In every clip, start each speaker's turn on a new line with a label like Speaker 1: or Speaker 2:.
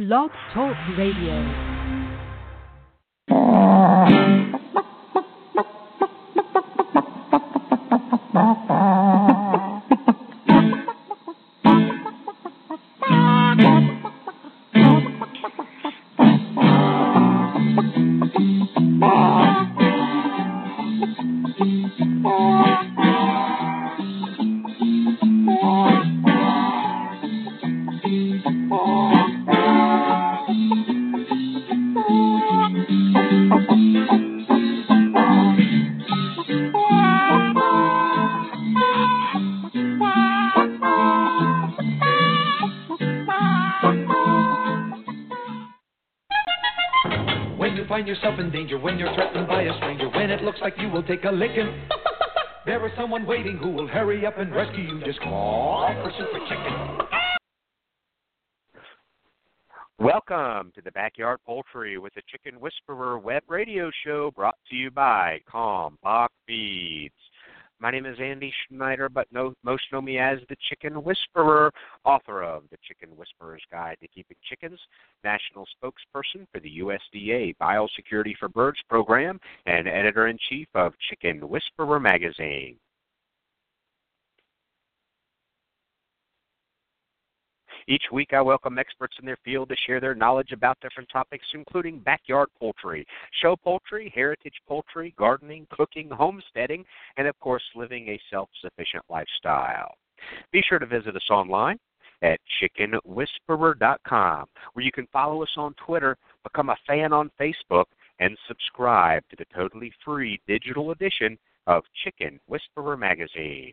Speaker 1: Blog Talk Radio.
Speaker 2: My name is Andy Schneider, but no, most know me as the Chicken Whisperer, author of The Chicken Whisperer's Guide to Keeping Chickens, national spokesperson for the USDA Biosecurity for Birds program, and editor in chief of Chicken Whisperer magazine. Each week, I welcome experts in their field to share their knowledge about different topics, including backyard poultry, show poultry, heritage poultry, gardening, cooking, homesteading, and of course, living a self sufficient lifestyle. Be sure to visit us online at chickenwhisperer.com, where you can follow us on Twitter, become a fan on Facebook, and subscribe to the totally free digital edition of Chicken Whisperer Magazine.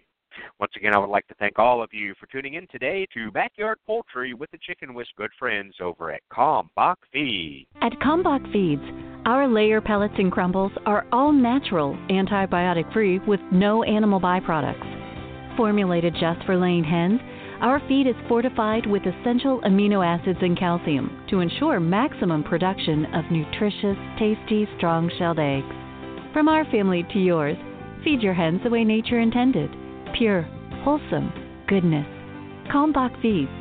Speaker 2: Once again, I would like to thank all of you for tuning in today to Backyard Poultry with the Chicken with good friends over at Kalmbach Feed.
Speaker 3: At Kalmbach Feeds, our layer pellets and crumbles are all natural, antibiotic free, with no animal byproducts. Formulated just for laying hens, our feed is fortified with essential amino acids and calcium to ensure maximum production of nutritious, tasty, strong shelled eggs. From our family to yours, feed your hens the way nature intended pure, wholesome goodness. Kalmbach Feeds.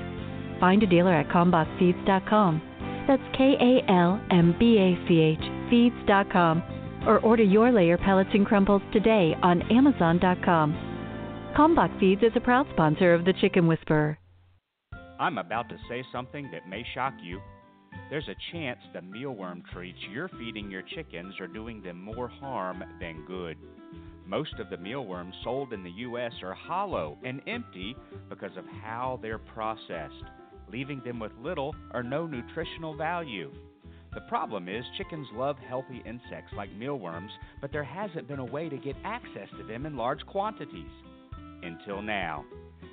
Speaker 3: Find a dealer at kalmbachfeeds.com. That's K A L M B A C H feeds.com. Or order your layer pellets and crumbles today on amazon.com. Kalmbach Feeds is a proud sponsor of the Chicken Whisperer.
Speaker 4: I'm about to say something that may shock you. There's a chance the mealworm treats you're feeding your chickens are doing them more harm than good. Most of the mealworms sold in the U.S. are hollow and empty because of how they're processed, leaving them with little or no nutritional value. The problem is, chickens love healthy insects like mealworms, but there hasn't been a way to get access to them in large quantities. Until now.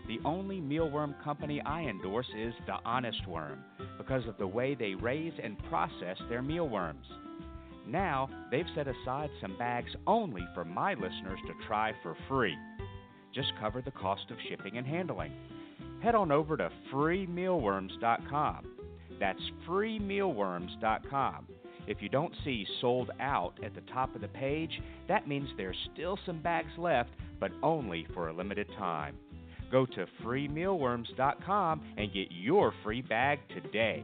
Speaker 4: The only mealworm company I endorse is The Honest Worm because of the way they raise and process their mealworms. Now, they've set aside some bags only for my listeners to try for free. Just cover the cost of shipping and handling. Head on over to freemealworms.com. That's freemealworms.com. If you don't see sold out at the top of the page, that means there's still some bags left, but only for a limited time. Go to freemealworms.com and get your free bag today.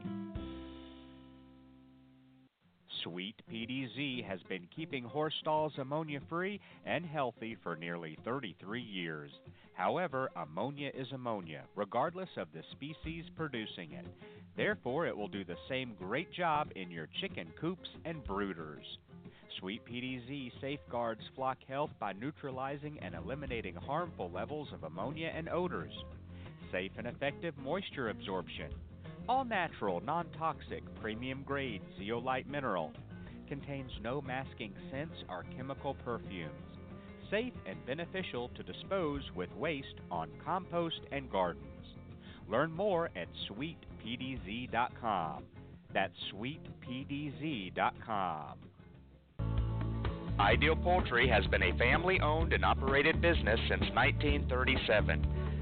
Speaker 4: Sweet PDZ has been keeping horse stalls ammonia free and healthy for nearly 33 years. However, ammonia is ammonia, regardless of the species producing it. Therefore, it will do the same great job in your chicken coops and brooders. Sweet PDZ safeguards flock health by neutralizing and eliminating harmful levels of ammonia and odors. Safe and effective moisture absorption. All natural, non toxic, premium grade zeolite mineral. Contains no masking scents or chemical perfumes. Safe and beneficial to dispose with waste on compost and gardens. Learn more at sweetpdz.com. That's sweetpdz.com.
Speaker 5: Ideal Poultry has been a family owned and operated business since 1937.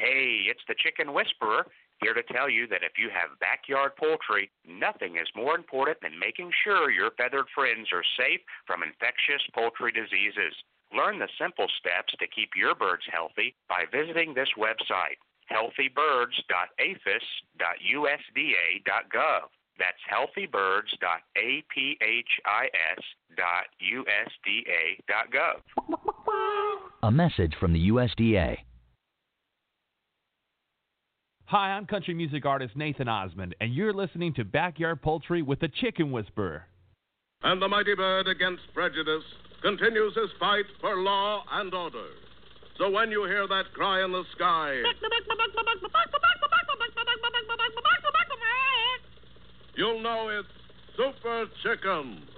Speaker 2: Hey, it's the Chicken Whisperer, here to tell you that if you have backyard poultry, nothing is more important than making sure your feathered friends are safe from infectious poultry diseases. Learn the simple steps to keep your birds healthy by visiting this website, healthybirds.aphis.usda.gov. That's healthybirds.aphis.usda.gov.
Speaker 6: A message from the USDA.
Speaker 7: Hi, I'm country music artist Nathan Osmond, and you're listening to Backyard Poultry with the Chicken Whisperer.
Speaker 8: And the mighty bird against prejudice continues his fight for law and order. So when you hear that cry in the sky, you'll know it's Super Chicken.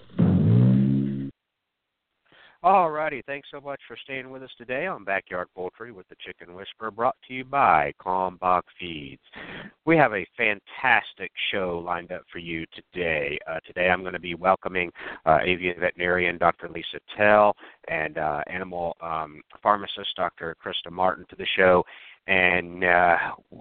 Speaker 2: Alrighty, thanks so much for staying with us today on Backyard Poultry with the Chicken Whisperer, brought to you by Kalmbach Feeds. We have a fantastic show lined up for you today. Uh, today I'm going to be welcoming uh, avian veterinarian Dr. Lisa Tell and uh, animal um, pharmacist Dr. Krysta Martin to the show. And uh,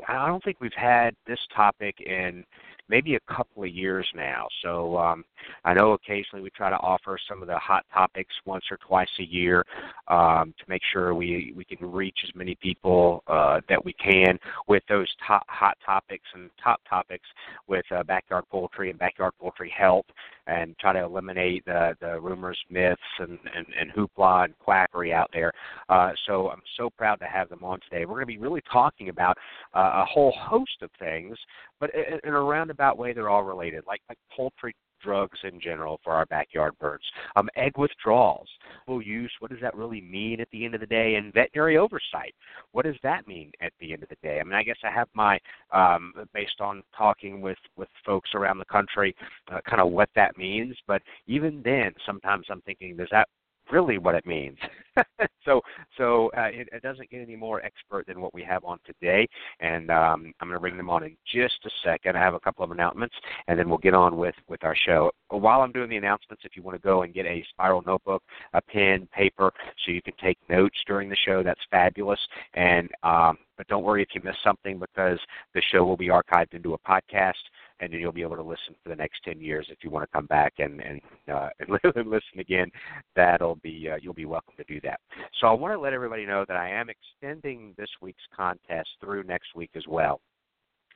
Speaker 2: I don't think we've had this topic in maybe a couple of years now. So um, I know occasionally we try to offer some of the hot topics once or twice a year um, to make sure we we can reach as many people uh, that we can with those top hot topics and top topics with uh, backyard poultry and backyard poultry health and try to eliminate the, the rumors, myths, and, and, and hoopla and quackery out there. Uh, so I'm so proud to have them on today. We're going to be really talking about uh, a whole host of things, but in, in a roundabout way, they're all related, like, like poultry drugs in general for our backyard birds. Um, egg withdrawals, full use, what does that really mean at the end of the day? And veterinary oversight, what does that mean at the end of the day? I mean, I guess I have my, um, based on talking with, with folks around the country, uh, kind of what that means. But even then, sometimes I'm thinking, does that really what it means. so so uh, it, it, doesn't get any more expert than what we have on today, and um, I'm going to bring them on in just a second. I have a couple of announcements, and then we'll get on with with our show. While I'm doing the announcements, if you want to go and get a spiral notebook, a pen, paper, so you can take notes during the show, that's fabulous. And um, but don't worry if you miss something because the show will be archived into a podcast and then you'll be able to listen for the next 10 years if you want to come back and and, uh, and listen again that'll be uh, you'll be welcome to do that so i want to let everybody know that i am extending this week's contest through next week as well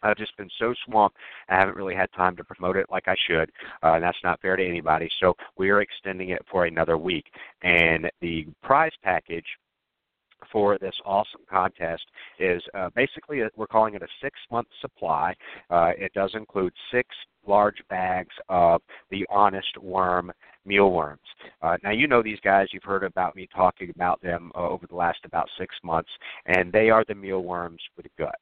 Speaker 2: I've just been so swamped. I haven't really had time to promote it like I should, uh, and that's not fair to anybody. So we are extending it for another week. And the prize package for this awesome contest is uh, basically a, we're calling it a six month supply. Uh, it does include six large bags of the Honest Worm mealworms. Uh, now you know these guys. You've heard about me talking about them uh, over the last about six months, and they are the mealworms with guts.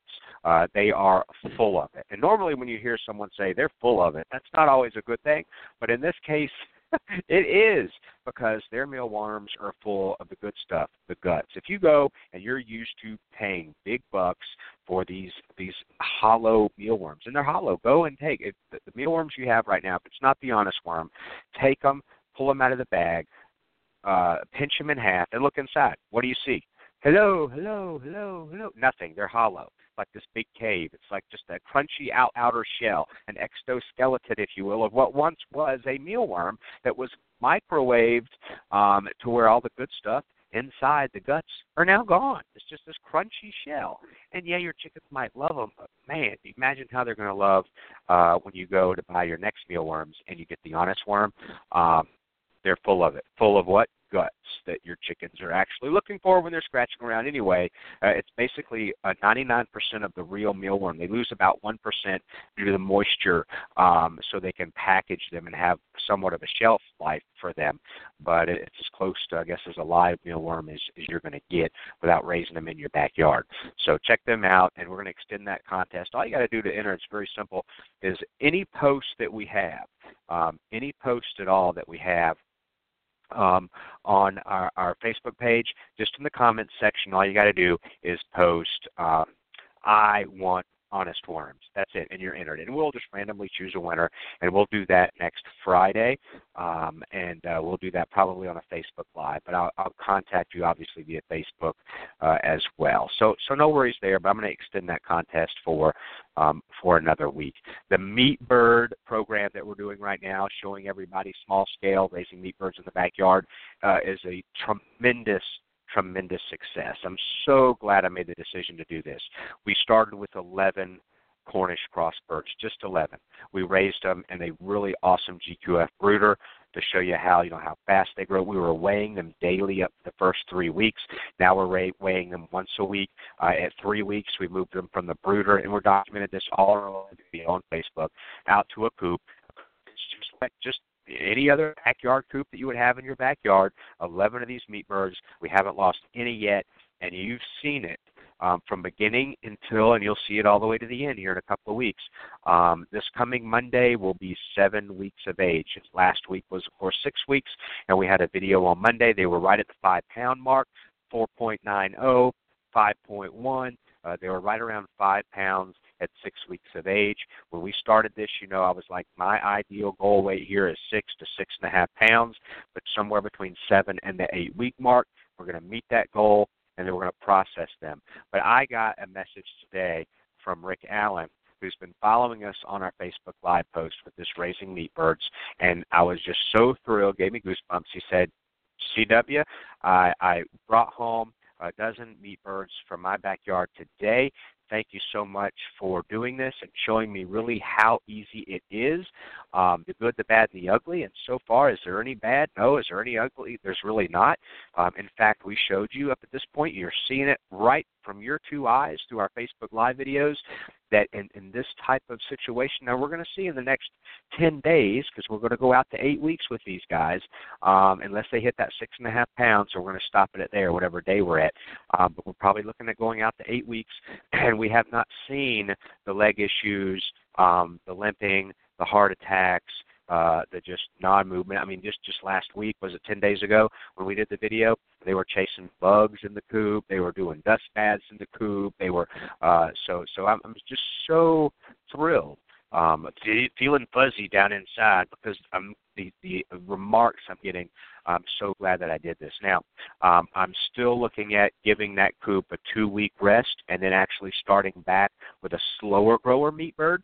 Speaker 2: Uh, they are full of it. And normally, when you hear someone say they're full of it, that's not always a good thing. But in this case, it is because their mealworms are full of the good stuff, the guts. If you go and you're used to paying big bucks for these these hollow mealworms, and they're hollow, go and take it. The, the mealworms you have right now. If it's not the honest worm, take them, pull them out of the bag, uh, pinch them in half, and look inside. What do you see? Hello, hello, hello, hello. Nothing. They're hollow like this big cave. It's like just a crunchy out outer shell, an exoskeleton, if you will, of what once was a mealworm that was microwaved um, to where all the good stuff inside the guts are now gone. It's just this crunchy shell. And yeah, your chickens might love them, but man, imagine how they're going to love uh, when you go to buy your next mealworms and you get the honest worm. Um, they're full of it. Full of what? Guts that your chickens are actually looking for when they're scratching around anyway. Uh, it's basically uh, 99% of the real mealworm. They lose about 1% due to the moisture, um, so they can package them and have somewhat of a shelf life for them. But it's as close to, I guess, as a live mealworm as, as you're going to get without raising them in your backyard. So check them out, and we're going to extend that contest. All you got to do to enter, it's very simple, is any post that we have, um, any post at all that we have um, on our, our Facebook page, just in the comments section, all you got to do is post, um, I want honest worms. That's it, and you're entered. And we'll just randomly choose a winner, and we'll do that next Friday, um, and uh, we'll do that probably on a Facebook Live. But I'll, I'll contact you obviously via Facebook uh, as well. So so no worries there. But I'm going to extend that contest for um, for another week. The Meat Bird program that we're doing right now, showing everybody small scale raising meat birds in the backyard, uh, is a tremendous tremendous success. I'm so glad I made the decision to do this. We started with 11 Cornish cross birds, just 11. We raised them in a really awesome GQF brooder to show you how you know how fast they grow. We were weighing them daily up the first three weeks. Now we're weighing them once a week. Uh, at three weeks, we moved them from the brooder, and we're documented this all on Facebook out to a coop. It's just like just any other backyard coop that you would have in your backyard. 11 of these meat birds. We haven't lost any yet, and you've seen it um, from beginning until, and you'll see it all the way to the end here in a couple of weeks. Um, this coming Monday will be seven weeks of age. Last week was, of course, six weeks, and we had a video on Monday. They were right at the five pound mark, 4.90, 5.1. Uh, they were right around five pounds at six weeks of age. When we started this, you know, I was like, my ideal goal weight here is six to six and a half pounds, but somewhere between seven and the eight week mark. We're going to meet that goal, and then we're going to process them. But I got a message today from Rick Allen who's been following us on our Facebook Live post with this Raising Meat Birds, and I was just so thrilled, gave me goosebumps. He said, CW, I, I brought home a dozen meat birds from my backyard today. Thank you so much for doing this and showing me really how easy it is um, the good, the bad, and the ugly. And so far, is there any bad? No. Is there any ugly? There's really not. Um, in fact, we showed you up at this point. You're seeing it right from your two eyes through our Facebook Live videos that in, in this type of situation, now we're going to see in the next 10 days, because we're going to go out to eight weeks with these guys, um, unless they hit that six and a half pounds, so we're going to stop it at there, whatever day we're at. Um, but we're probably looking at going out to eight weeks, and we have not seen the leg issues, um, the limping, the heart attacks, uh, the just non-movement. I mean, just just last week was it ten days ago when we did the video? They were chasing bugs in the coop. They were doing dust baths in the coop. They were uh, so so. I'm, I'm just so thrilled, um, feeling fuzzy down inside because I'm the the remarks I'm getting. I'm so glad that I did this. Now, um, I'm still looking at giving that coop a two week rest and then actually starting back with a slower grower meat bird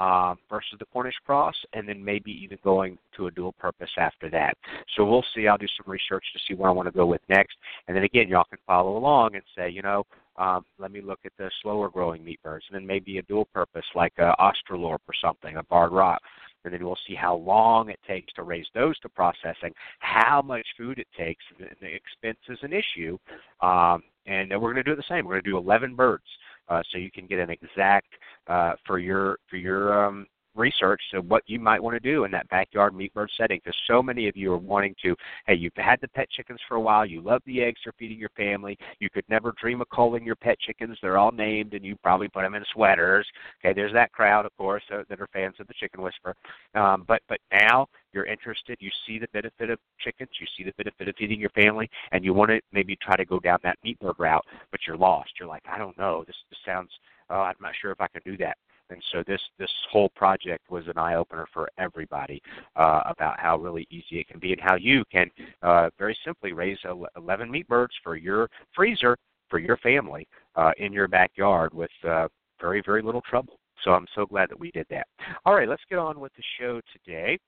Speaker 2: um, versus the Cornish cross, and then maybe even going to a dual purpose after that. So we'll see. I'll do some research to see where I want to go with next, and then again, y'all can follow along and say, you know, um, let me look at the slower growing meat birds, and then maybe a dual purpose like a Australorp or something, a barred rock. And then we'll see how long it takes to raise those to processing, how much food it takes, and the expense is an issue. Um, and we're going to do the same. We're going to do 11 birds uh, so you can get an exact uh, for your for your um, research so what you might want to do in that backyard meat bird setting because so many of you are wanting to hey you've had the pet chickens for a while you love the eggs they're feeding your family you could never dream of calling your pet chickens they're all named and you probably put them in sweaters. Okay there's that crowd of course uh, that are fans of the chicken whisperer. Um, but but now you're interested you see the benefit of chickens you see the benefit of feeding your family and you want to maybe try to go down that meat bird route but you're lost. You're like i don't know. This, this sounds oh, I'm not sure if I can do that. And so this this whole project was an eye opener for everybody uh, about how really easy it can be and how you can uh, very simply raise 11 meat birds for your freezer for your family uh, in your backyard with uh, very very little trouble. So I'm so glad that we did that. All right, let's get on with the show today.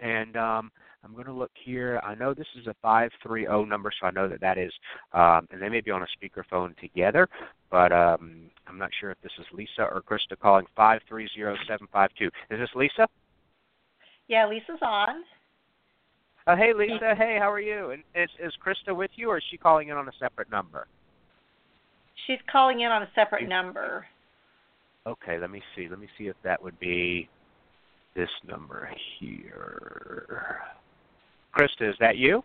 Speaker 2: And um, I'm going to look here. I know this is a 530 number, so I know that that is, um, and they may be on a speakerphone together, but um, I'm not sure if this is Lisa or Krysta calling 530752. Is this Lisa?
Speaker 9: Yeah, Lisa's on.
Speaker 2: Uh, hey, Lisa. Hey, how are you? And is is Krysta with you, or is she calling in on a separate number?
Speaker 9: She's calling in on a separate number.
Speaker 2: Okay, let me see. Let me see if that would be this number here. Krysta, is that you?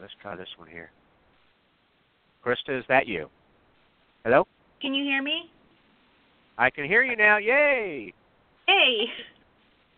Speaker 2: Let's try this one here. Krysta, is that you? Hello?
Speaker 9: Can you hear me?
Speaker 2: I can hear you now. Yay!
Speaker 9: Hey.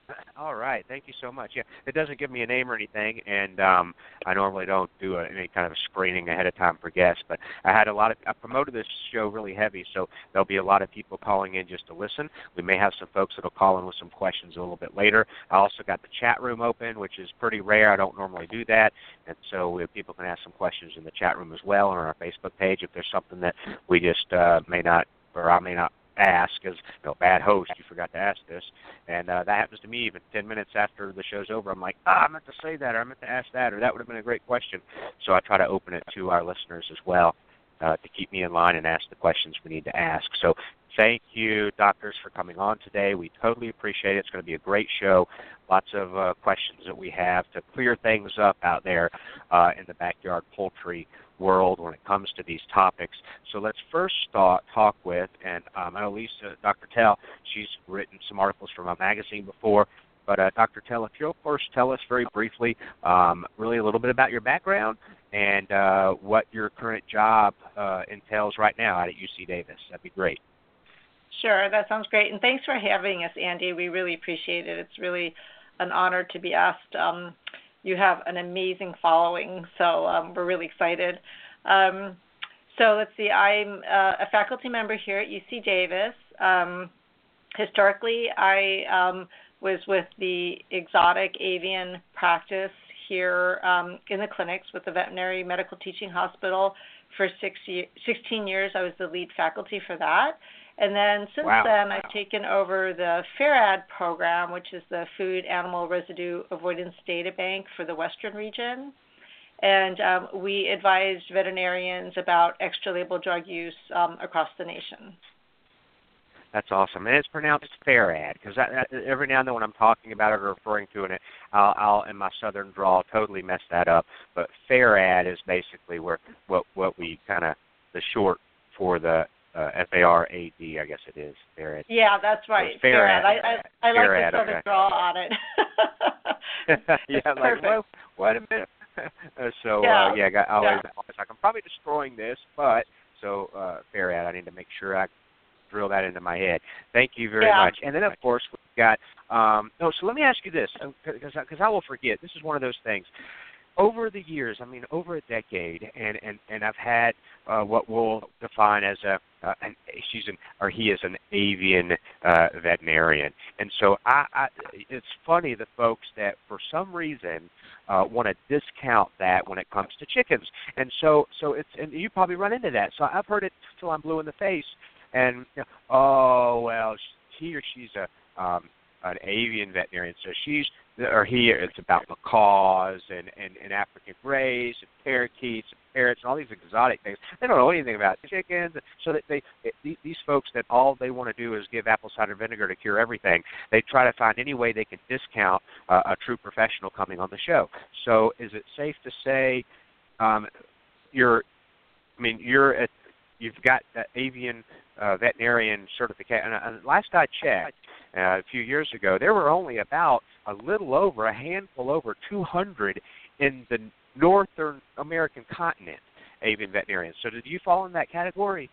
Speaker 2: All right, thank you so much. Yeah, it doesn't give me a name or anything, and um, I normally don't do a, any kind of screening ahead of time for guests. But I had a lot of I promoted this show really heavy, so there'll be a lot of people calling in just to listen. We may have some folks that'll call in with some questions a little bit later. I also got the chat room open, which is pretty rare. I don't normally do that, and so people can ask some questions in the chat room as well, or on our Facebook page if there's something that we just uh, may not or I may not ask as you know, bad host, you forgot to ask this, and uh, that happens to me even ten minutes after the show's over. I'm like, ah, I meant to say that, or I meant to ask that, or that would have been a great question. So I try to open it to our listeners as well uh, to keep me in line and ask the questions we need to ask. So thank you, doctors, for coming on today. We totally appreciate it. It's going to be a great show. Lots of uh, questions that we have to clear things up out there uh, in the backyard poultry world when it comes to these topics. So let's first start, talk with, and um, I know Lisa, Dr. Tell, she's written some articles for my magazine before. But uh, Dr. Tell, if you'll first tell us very briefly, um, really a little bit about your background and uh, what your current job uh, entails right now out at UC Davis, that'd be great.
Speaker 9: Sure, that sounds great. And thanks for having us, Andy. We really appreciate it. It's really an honor to be asked. Um, you have an amazing following, so um, we're really excited. Um, so let's see, I'm uh, a faculty member here at UC Davis. Um, historically, I um, was with the exotic avian practice here um, in the clinics with the Veterinary Medical Teaching Hospital for six 16 years. I was the lead faculty for that. And then since
Speaker 2: wow.
Speaker 9: then, I've taken over the FARAD program, which is the Food Animal Residue Avoidance Data Bank for the Western region. And um, we advise veterinarians about extra label drug use um, across the nation.
Speaker 2: That's awesome, and it's pronounced FARAD because every now and then when I'm talking about it or referring to it, I'll, I'll in my southern drawl totally mess that up. But FARAD is basically where what what we kind of the short for the uh, F A R A D, I guess it is. FARAD.
Speaker 9: Yeah, that's right.
Speaker 2: So FARAD.
Speaker 9: I, I, I like
Speaker 2: FARAD,
Speaker 9: the southern
Speaker 2: okay.
Speaker 9: draw on it.
Speaker 2: yeah, I'm like,
Speaker 9: perfect.
Speaker 2: well, wait a minute. Uh, so
Speaker 9: Yeah.
Speaker 2: uh, yeah, I got, always,
Speaker 9: Yeah.
Speaker 2: always like I'm probably destroying this, but so uh, FARAD, I need to make sure I drill that into my head. Thank you very
Speaker 9: Yeah.
Speaker 2: much. And then of course we've got. Um, no, so let me ask you this, because because I will forget. This is one of those things. Over the years, I mean, over a decade, and and and I've had uh, what we'll define as a uh, an, she's an or he is an avian uh, veterinarian, and so I, I it's funny the folks that for some reason uh, want to discount that when it comes to chickens, and so so it's and you probably run into that. So I've heard it till I'm blue in the face, and oh well, he or she's a um, an avian veterinarian, so she's or he it's about macaws and and, and African greys and parakeets and parrots and all these exotic things. They don't know anything about chickens, so that they these, these folks that all they want to do is give apple cider vinegar to cure everything. They try to find any way they can discount uh, a true professional coming on the show. So is it safe to say um, you're I mean, you're at, you've got the avian uh, veterinarian certification. And, uh, last I checked, uh, a few years ago, there were only about a little over a handful over 200 in the northern American continent avian veterinarians. So, did you fall in that category?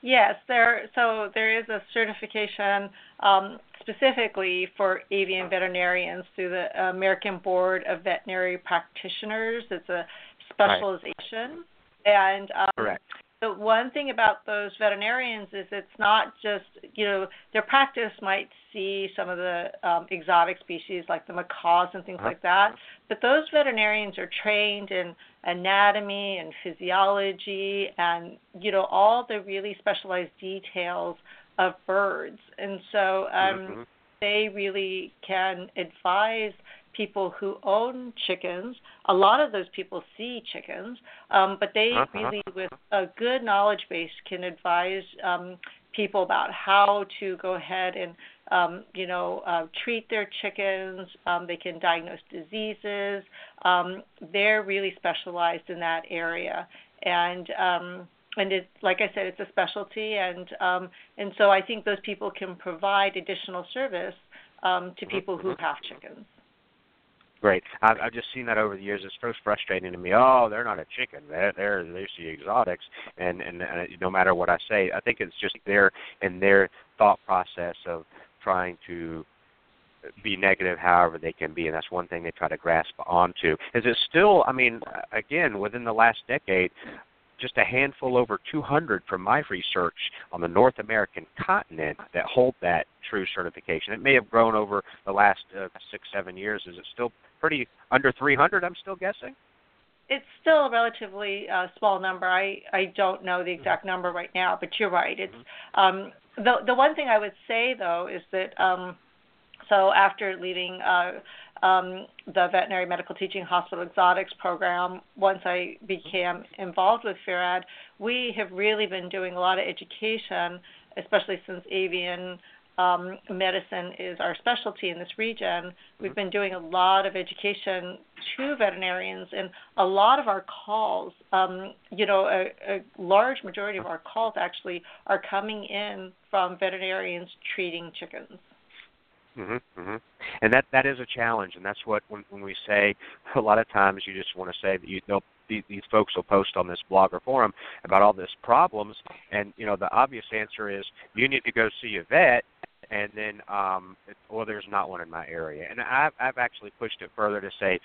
Speaker 9: Yes, there. So there is a certification um, specifically for avian veterinarians through the American Board of Veterinary Practitioners. It's a specialization, and um,
Speaker 2: Correct.
Speaker 9: The one thing about those veterinarians is it's not just you know their practice might see some of the um, exotic species like the macaws and things
Speaker 2: Uh-huh.
Speaker 9: like that, but those veterinarians are trained in anatomy and physiology and you know all the really specialized details of birds, and so um,
Speaker 2: Mhm.
Speaker 9: they really can advise people who own chickens. A lot of those people see chickens, um, but they
Speaker 2: Uh-huh.
Speaker 9: really, with a good knowledge base, can advise um, people about how to go ahead and um, you know, uh, treat their chickens. Um, they can diagnose diseases. Um, they're really specialized in that area, and um, and it, like I said, it's a specialty, and um, and so I think those people can provide additional service um, to people who have chickens.
Speaker 2: Great. I've, I've just seen that over the years. It's so frustrating to me. Oh, they're not a chicken. They're they're they're the exotics, and, and and no matter what I say, I think it's just their in their thought process of trying to be negative however they can be and that's one thing they try to grasp onto is it still i mean again within the last decade just a handful over 200 from my research on the North American continent that hold that true certification. It may have grown over the last uh, six, seven years. Is it still pretty under 300? I'm still guessing.
Speaker 9: It's still a relatively uh, small number. I I don't know the exact number right now, but you're right. It's um, the the one thing I would say though is that um, so after leaving uh, um, the veterinary medical teaching hospital exotics program, once I became involved with FARAD, we have really been doing a lot of education, especially since avian um, medicine is our specialty in this region. We've been doing a lot of education to veterinarians, and a lot of our calls, um, you know, a, a large majority of our calls actually are coming in from veterinarians treating chickens.
Speaker 2: Mhm. Mhm. And that that is a challenge, and that's what when when we say a lot of times you just want to say that you they'll these, these folks will post on this blog or forum about all this problems, and you know the obvious answer is you need to go see a vet, and then um, well there's not one in my area, and I've I've actually pushed it further to say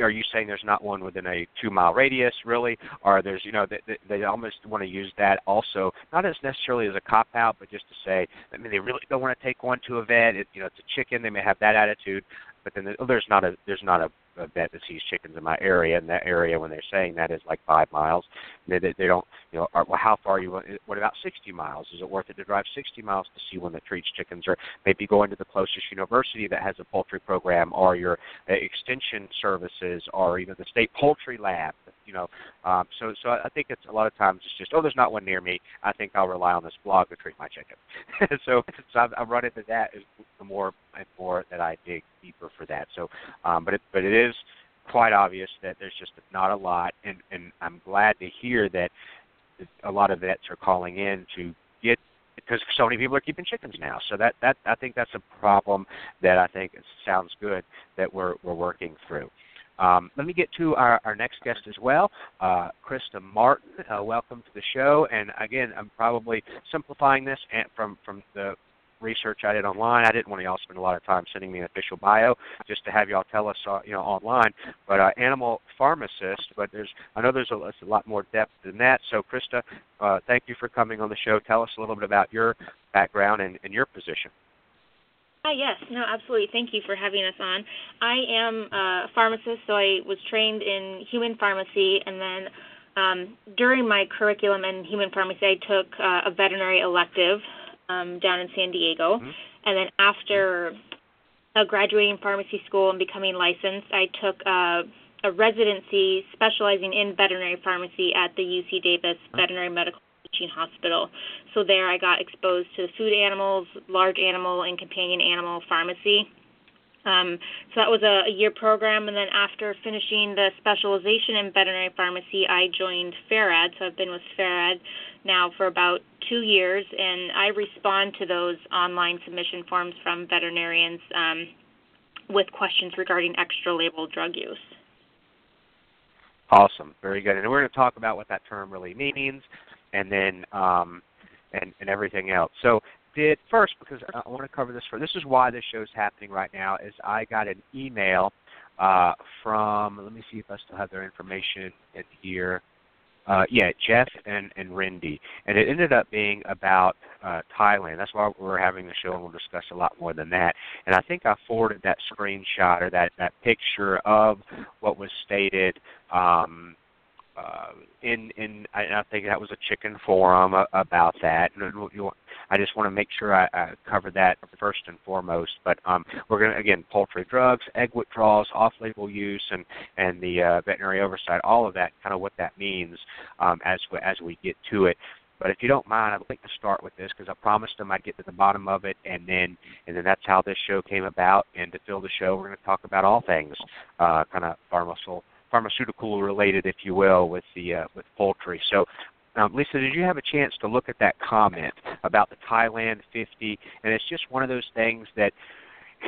Speaker 2: are you saying there's not one within a two mile radius really? Or there's you know they, they almost want to use that also not as necessarily as a cop out but just to say i mean they really don't want to take one to a vet. It, you know it's a chicken. They may have that attitude. But then there's not a there's not a a vet that sees chickens in my area, and that area when they're saying that is like five miles. They they, they don't you know are, well how far you? What about 60 miles? Is it worth it to drive 60 miles to see one that treats chickens, or maybe going to the closest university that has a poultry program, or your uh, extension services, or even the state poultry lab? You know, um, so so I think it's a lot of times it's just oh there's not one near me. I think I'll rely on this blog to treat my chicken. so so I've, I've run into that as the more and more that I dig deeper for that. So, um, but it but it is quite obvious that there's just not a lot, and and I'm glad to hear that a lot of vets are calling in to get because so many people are keeping chickens now. So that that I think that's a problem that I think sounds good that we're we're working through. Um, let me get to our, our next guest as well, uh, Krysta Martin. Uh, welcome to the show. And again, I'm probably simplifying this from from the research I did online. I didn't want y'all spend a lot of time sending me an official bio just to have y'all tell us, uh, you know, online. But uh, animal pharmacist. But there's, I know there's a, there's a lot more depth than that. So, Krysta, uh, thank you for coming on the show. Tell us a little bit about your background and, and your position.
Speaker 10: Hi, yes, no, absolutely. Thank you for having us on. I am a pharmacist, so I was trained in human pharmacy, and then um, during my curriculum in human pharmacy, I took uh, a veterinary elective um, down in San Diego. Mm-hmm. And then after uh, graduating pharmacy school and becoming licensed, I took uh, a residency specializing in veterinary pharmacy at the UC Davis Veterinary Medical Teaching Hospital. So there I got exposed to food animals, large animal, and companion animal pharmacy. Um, so that was a, a year program, and then after finishing the specialization in veterinary pharmacy, I joined FARAD. So I've been with FARAD now for about two years, and I respond to those online submission forms from veterinarians um, with questions regarding extra label drug use.
Speaker 2: Awesome, very good. And we're going to talk about what that term really means, and then um, and and everything else. So did first because I want to cover this for this is why this show is happening right now is I got an email uh, from let me see if I still have their information in here uh, yeah, Jeff and and Rindy, and it ended up being about uh, Tylan. That's why we're having the show, and we'll discuss a lot more than that. And I think I forwarded that screenshot or that that picture of what was stated um, uh, in in I, I think that was a chicken forum uh, about that. And you, I just want to make sure I, I cover that first and foremost. But um, we're going to again poultry drugs, egg withdrawals, off-label use, and and the uh, veterinary oversight, all of that, kind of what that means um, as we, as we get to it. but if you don't mind, I'd like to start with this because I promised them I'd get to the bottom of it, and then and then that's how this show came about. And to fill the show, we're going to talk about all things uh, kind of pharmaceutical pharmaceutical related, if you will, with the uh, with poultry. So um, Lisa, did you have a chance to look at that comment about the Tylan 50? And it's just one of those things that,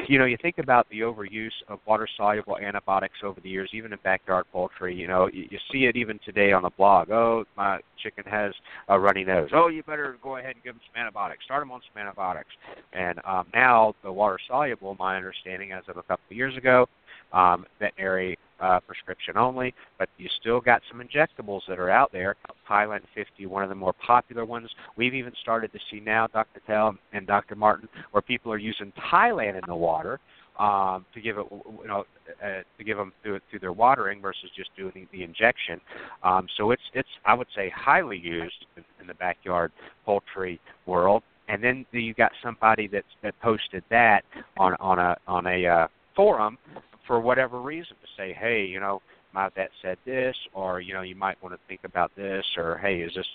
Speaker 2: you know, you think about the overuse of water soluble antibiotics over the years, even in backyard poultry. You know, you, you see it even today on the blog. Oh, my chicken has a runny nose. Oh, you better go ahead and give them some antibiotics. Start them on some antibiotics. And um, now the water soluble, my understanding as of a couple of years ago, um, veterinary uh, prescription only, but you still got some injectables that are out there. Tylan 50, one of the more popular ones. We've even started to see now, Dr. Tell and Dr. Martin, where people are using Tylan in the water um, to give it, you know, uh, to give them through, through their watering versus just doing the, the injection. Um, so it's it's I would say highly used in, in the backyard poultry world. And then you got somebody that's that posted that on on a on a uh, forum for whatever reason to say, hey, you know, my vet said this, or you know, you might want to think about this, or hey, is this,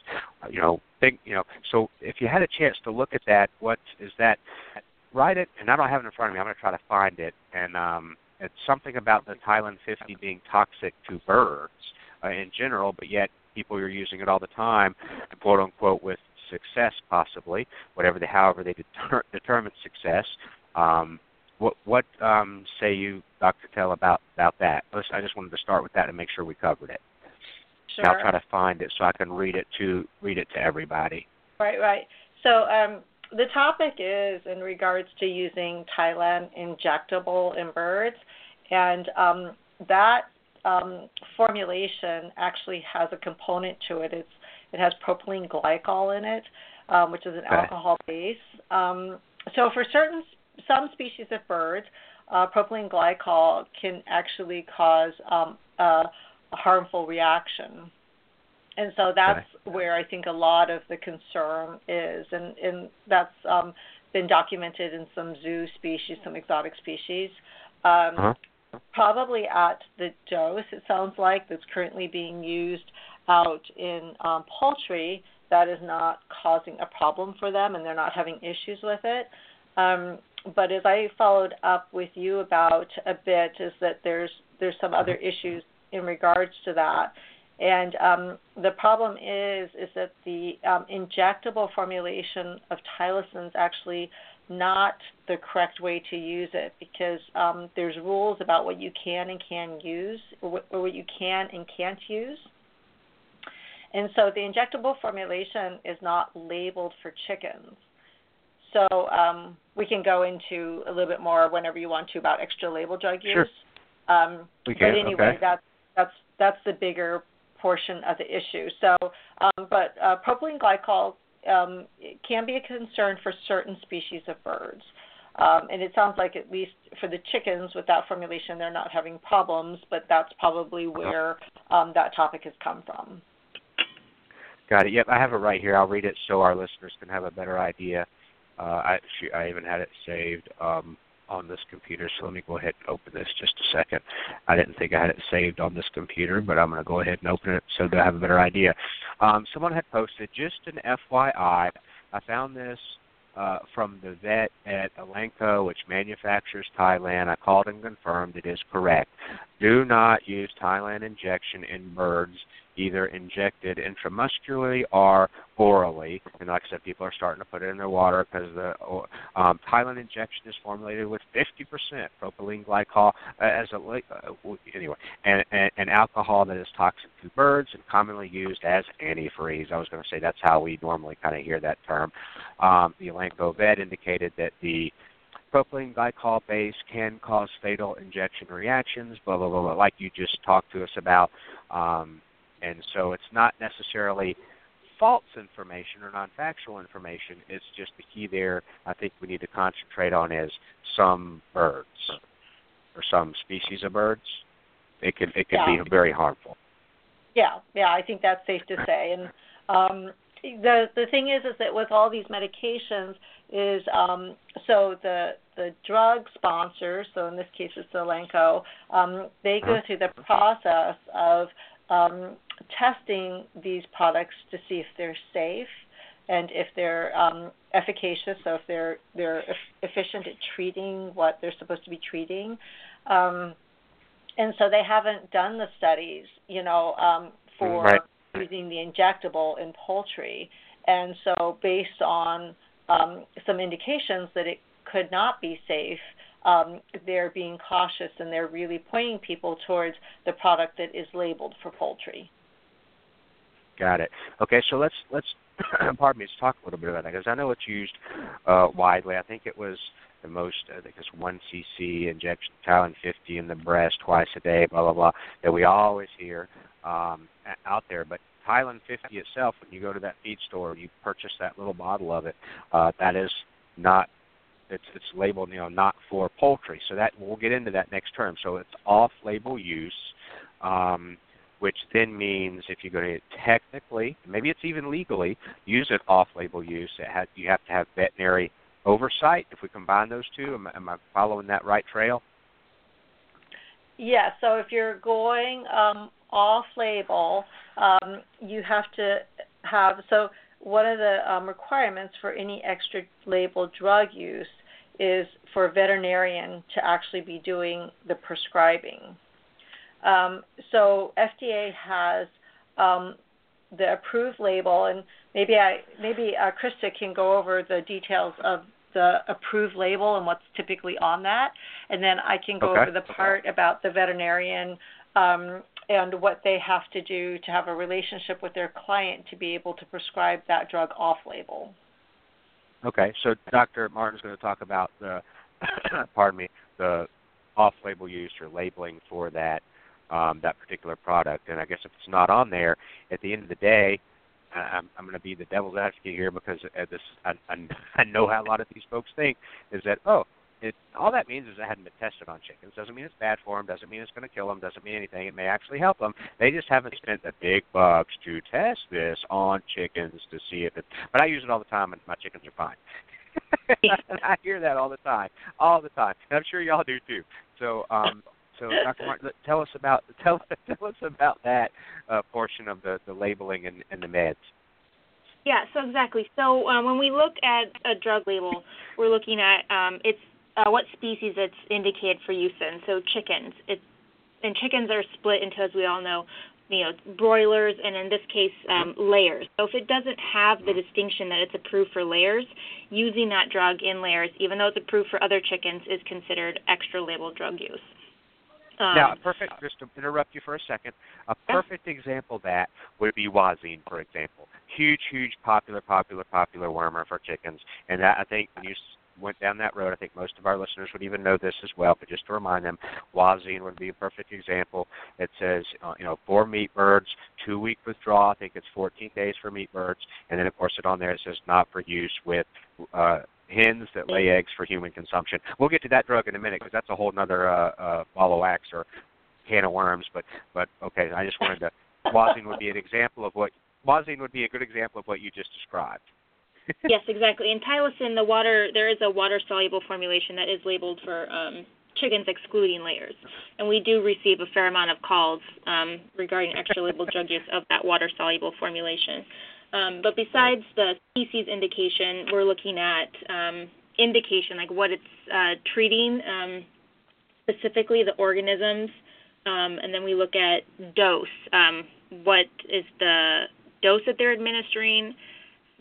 Speaker 2: you know, think, you know. So if you had a chance to look at that, what is that? Write it, and I don't have it in front of me. I'm going to try to find it, and um, it's something about the Tylan 50 being toxic to birds uh, in general, but yet people are using it all the time, quote unquote, with success possibly, whatever they, however they deter- determine success. Um, what what um, say you, Dr. Tell, about about that? I just wanted to start with that and make sure we covered it.
Speaker 9: Sure.
Speaker 2: I'll try to find it so I can read it to read it to everybody.
Speaker 9: Right, right. So um, the topic is in regards to using Tylan injectable in birds, and um, that um, formulation actually has a component to it. It's it has propylene glycol in it, um, which is an
Speaker 2: okay.
Speaker 9: alcohol base. Um, so for certain some species of birds, uh, propylene glycol can actually cause um, a, a harmful reaction. And so that's where I think a lot of the concern is, and, and that's um, been documented in some zoo species, some exotic species. Um,
Speaker 2: uh-huh.
Speaker 9: Probably at the dose, it sounds like, that's currently being used out in um, poultry, that is not causing a problem for them and they're not having issues with it. Um, but as I followed up with you about a bit, is that there's there's some other issues in regards to that, and um, the problem is is that the um, injectable formulation of tylosin is actually not the correct way to use it because um, there's rules about what you can and can use or what, or what you can and can't use. And so the injectable formulation is not labeled for chickens. So um, we can go into a little bit more whenever you want to about extra label drug use.
Speaker 2: Sure.
Speaker 9: Um,
Speaker 2: we can.
Speaker 9: But anyway,
Speaker 2: okay.
Speaker 9: that's that's that's the bigger portion of the issue. So, um, but uh, propylene glycol um, can be a concern for certain species of birds. Um, and it sounds like at least for the chickens with that formulation, they're not having problems, but that's probably where um, that topic has come from.
Speaker 2: Got it. Yep, I have it right here. I'll read it so our listeners can have a better idea. Uh, I, I even had it saved um, on this computer, so let me go ahead and open this just a second. I didn't think I had it saved on this computer, but I'm going to go ahead and open it so that I have a better idea. Um, someone had posted, just an FYI, I found this uh, from the vet at Elanco, which manufactures Tylan. I called and confirmed it is correct. Do not use Tylan injection in birds either injected intramuscularly or orally. And like I said, people are starting to put it in their water because the um, Tylan injection is formulated with 50% propylene glycol uh, as a uh, anyway, and, and, and alcohol that is toxic to birds and commonly used as antifreeze. I was going to say that's how we normally kind of hear that term. Um, the Elanco vet indicated that the propylene glycol base can cause fatal injection reactions, blah, blah, blah, blah, like you just talked to us about. Um, and so it's not necessarily false information or non-factual information. It's just the key there. I think we need to concentrate on is some birds or some species of birds. It can it can
Speaker 9: yeah.
Speaker 2: be very harmful.
Speaker 9: Yeah, yeah, I think that's safe to say. And um, the the thing is, is that with all these medications, is um, so the the drug sponsors. So in this case, it's Elanco. Um, they go through the process of um, testing these products to see if they're safe and if they're um, efficacious, so if they're they're efficient at treating what they're supposed to be treating. Um, and so they haven't done the studies, you know, um, for
Speaker 2: right.
Speaker 9: using the injectable in poultry. And so, based on um, some indications that it could not be safe, um, they're being cautious and they're really pointing people towards the product that is labeled for poultry.
Speaker 2: Got it. Okay, so let's let's pardon me, let's talk a little bit about that because I know it's used uh, widely. I think it was the most, I think it's one cc injection, Tylan 50 in the breast twice a day, blah blah blah, that we always hear um, out there. But Tylan 50 itself, when you go to that feed store, you purchase that little bottle of it. Uh, that is not it's it's labeled you know not for poultry. So that we'll get into that next term. So it's off-label use. Um, which then means if you're going to technically, maybe it's even legally, use it off-label use, it has, you have to have veterinary oversight. If we combine those two, am, am I following that right trail?
Speaker 9: Yeah. So if you're going um, off-label, um, you have to have so one of the um, requirements for any extra label drug use is for a veterinarian to actually be doing the prescribing. Um, so FDA has um, the approved label, and maybe I maybe uh, Krysta can go over the details of the approved label and what's typically on that, and then I can go
Speaker 2: okay.
Speaker 9: over the part about the veterinarian um, and what they have to do to have a relationship with their client to be able to prescribe that drug off label.
Speaker 2: Okay, so Dr. Martin's going to talk about the, pardon me, the off-label use or labeling for that um, that particular product. And I guess if it's not on there, at the end of the day, I'm, I'm going to be the devil's advocate here because uh, this I, I know how a lot of these folks think is that oh it, all that means is it hadn't been tested on chickens. Doesn't mean it's bad for them. Doesn't mean it's going to kill them. Doesn't mean anything. It may actually help them. They just haven't spent the big bucks to test this on chickens to see if it. But I use it all the time, and my chickens are fine. I hear that all the time, all the time, and I'm sure y'all do too. So, um, so Dr. Martin, tell us about tell tell us about that uh, portion of the the labeling and, and the meds.
Speaker 10: Yeah, so exactly. So um, when we look at a drug label, we're looking at um, its uh, what species it's indicated for use in. So chickens, it, and chickens are split into, as we all know, you know, broilers and in this case, um, layers. So if it doesn't have the distinction that it's approved for layers, using that drug in layers, even though it's approved for other chickens, is considered extra label drug use. Um,
Speaker 2: now, a perfect, just to interrupt you for a second, a perfect yeah. example of that would be Wazine, for example. Huge, huge, popular, popular, popular wormer for chickens. And that, I think when you went down that road. I think most of our listeners would even know this as well, but just to remind them, Wazine would be a perfect example. It says, uh, you know, for meat birds, two week withdrawal. I think it's 14 days for meat birds, and then of course it on there it says not for use with uh, hens that lay eggs for human consumption. We'll get to that drug in a minute because that's a whole other uh, uh, ball of wax or can of worms. But but okay, I just wanted to. Wazine would be an example of what Wazine would be a good example of what you just described
Speaker 10: yes, exactly. In Tylosin, the water there is a water soluble formulation that is labeled for um, chickens excluding layers, and we do receive a fair amount of calls um, regarding extra labeled drug use of that water soluble formulation. Um, but besides the species indication, we're looking at um, indication, like what it's uh, treating, um, specifically the organisms, um, and then we look at dose. Um, what is the dose that they're administering?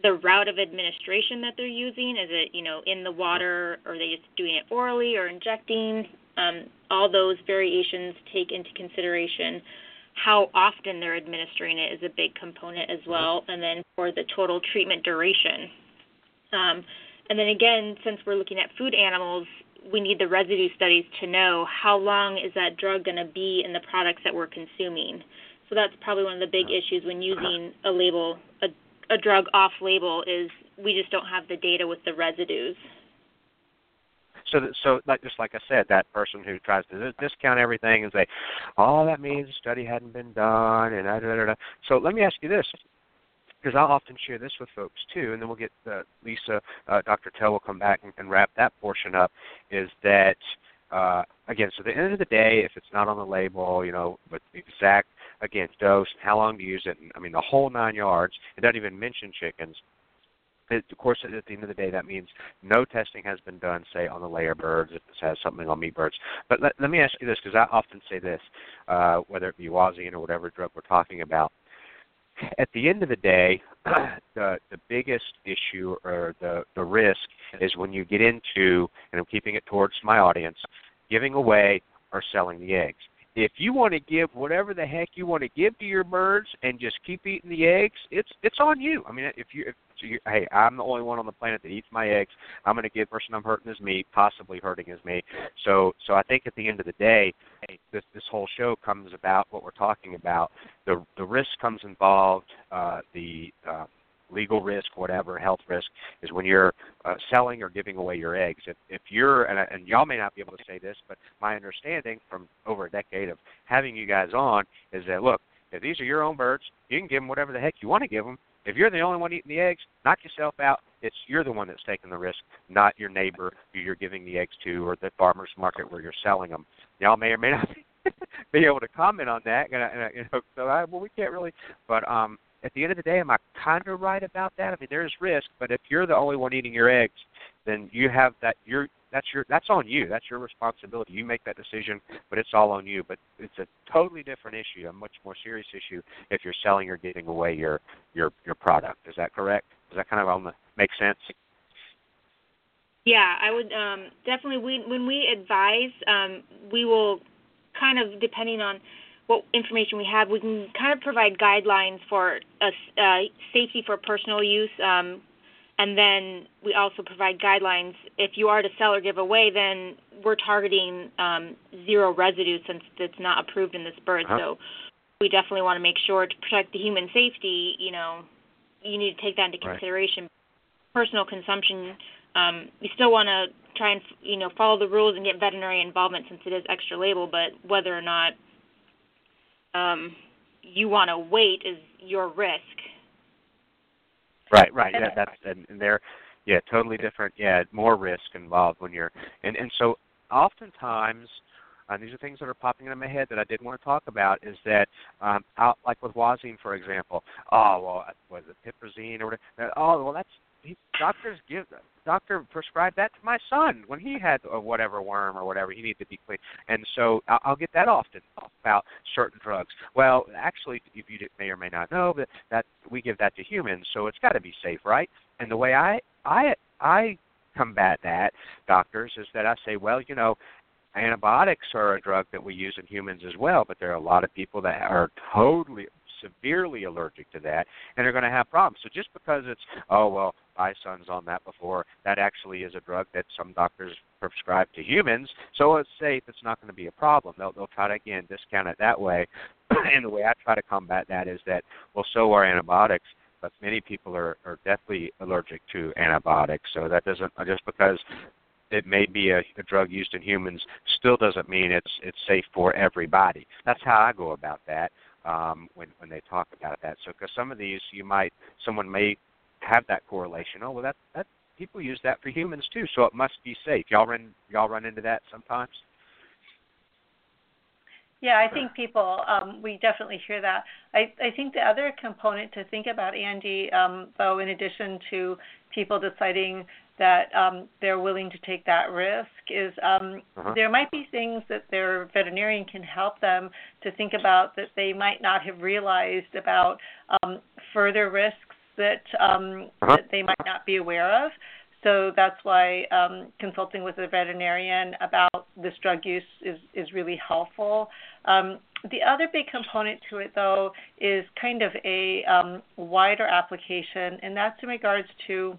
Speaker 10: The route of administration that they're using. Is it, you know, in the water, or are they just doing it orally or injecting? Um, all those variations take into consideration how often they're administering it is a big component as well, and then for the total treatment duration. Um, and then again, since we're looking at food animals, we need the residue studies to know how long is that drug going to be in the products that we're consuming. So that's probably one of the big issues when using a label, a drug off label is we just don't have the data with the residues.
Speaker 2: So, so like just like I said, that person who tries to discount everything and say, oh, that means the study hadn't been done," and da, da, da. so let me ask you this, because I'll often share this with folks too, and then we'll get uh, Lisa, uh, Dr. Tell will come back and, and wrap that portion up. Is that uh, again? So at the end of the day, if it's not on the label, you know, with the exact again, dose, how long to use it, and, I mean the whole nine yards. It doesn't even mention chickens. It, of course, at the end of the day, that means no testing has been done, say, on the layer birds, if this has something on meat birds. But let, let me ask you this, because I often say this, uh, whether it be Wazine or whatever drug we're talking about. At the end of the day, the the biggest issue or the the risk is when you get into, and I'm keeping it towards my audience, giving away or selling the eggs if you want to give whatever the heck you want to give to your birds and just keep eating the eggs, it's it's on you. I mean, if you if you, hey, I'm the only one on the planet that eats my eggs. I'm going to give person I'm hurting his meat, possibly hurting his meat. So so I think at the end of the day, hey, this this whole show comes about what we're talking about. The the risk comes involved, uh, the uh, legal risk, whatever, health risk, is when you're uh, selling or giving away your eggs. If, if you're, and, and y'all may not be able to say this, but my understanding from over a decade of having you guys on is that, look, if these are your own birds, you can give them whatever the heck you want to give them. If you're the only one eating the eggs, knock yourself out. It's you're the one that's taking the risk, not your neighbor who you're giving the eggs to or the farmer's market where you're selling them. Y'all may or may not be able to comment on that. And, and, you know, so I, well, we can't really, but um, at the end of the day, am I kind of right about that? I mean, there's risk, but if you're the only one eating your eggs, then you have that. You're that's your that's on you. That's your responsibility. You make that decision, but it's all on you. But it's a totally different issue, a much more serious issue if you're selling or giving away your your your product. Is that correct? Does that kind of on the, make sense?
Speaker 10: Yeah, I would um, definitely. We when we advise, um, we will kind of depending on what information we have, we can kind of provide guidelines for uh, uh, safety for personal use. Um, and then we also provide guidelines. If you are to sell or give away, then we're targeting um, zero residue since it's not approved in this bird. Uh-huh. So we definitely want to make sure to protect the human safety. You know, you need to take that into consideration. Right. Personal consumption, um, we still want to try and you know follow the rules and get veterinary involvement since it is extra label. But whether or not um, you want to wait is your risk.
Speaker 2: Right, right. Yeah, that's and, and they're yeah, totally different. Yeah, more risk involved when you're and and so oftentimes uh, these are things that are popping into my head that I did want to talk about. Is that um, out like with Wazine, for example? Oh well, was it piperazine or whatever? Oh well, that's he, doctors give doctor prescribed that to my son when he had a whatever worm or whatever he needed to be clean and so I'll, I'll get that often about certain drugs. Well actually if you may or may not know that that we give that to humans so it's got to be safe right? And the way i i i combat that doctors is that i say well you know antibiotics are a drug that we use in humans as well but there are a lot of people that are totally severely allergic to that and are going to have problems. So just because it's oh well, my son's on that before, that actually is a drug that some doctors prescribe to humans. So it's safe. It's not going to be a problem. They'll they'll try to again discount it that way. and the way I try to combat that is that well, so are antibiotics but many people are, are deathly allergic to antibiotics. So that doesn't just because it may be a, a drug used in humans still doesn't mean it's it's safe for everybody. That's how I go about that um, when when they talk about that. So because some of these you might someone may have that correlation. Oh well, that that people use that for humans too, so it must be safe. Y'all run y'all run into that sometimes.
Speaker 9: Yeah, I think people, um, we definitely hear that. I, I think the other component to think about, Andy, um, though, in addition to people deciding that um, they're willing to take that risk is um, uh-huh. there might be things that their veterinarian can help them to think about that they might not have realized about um, further risks that, um, uh-huh. that they might not be aware of. So that's why um, consulting with a veterinarian about this drug use is, is really helpful. Um, the other big component to it, though, is kind of a um, wider application, and that's in regards to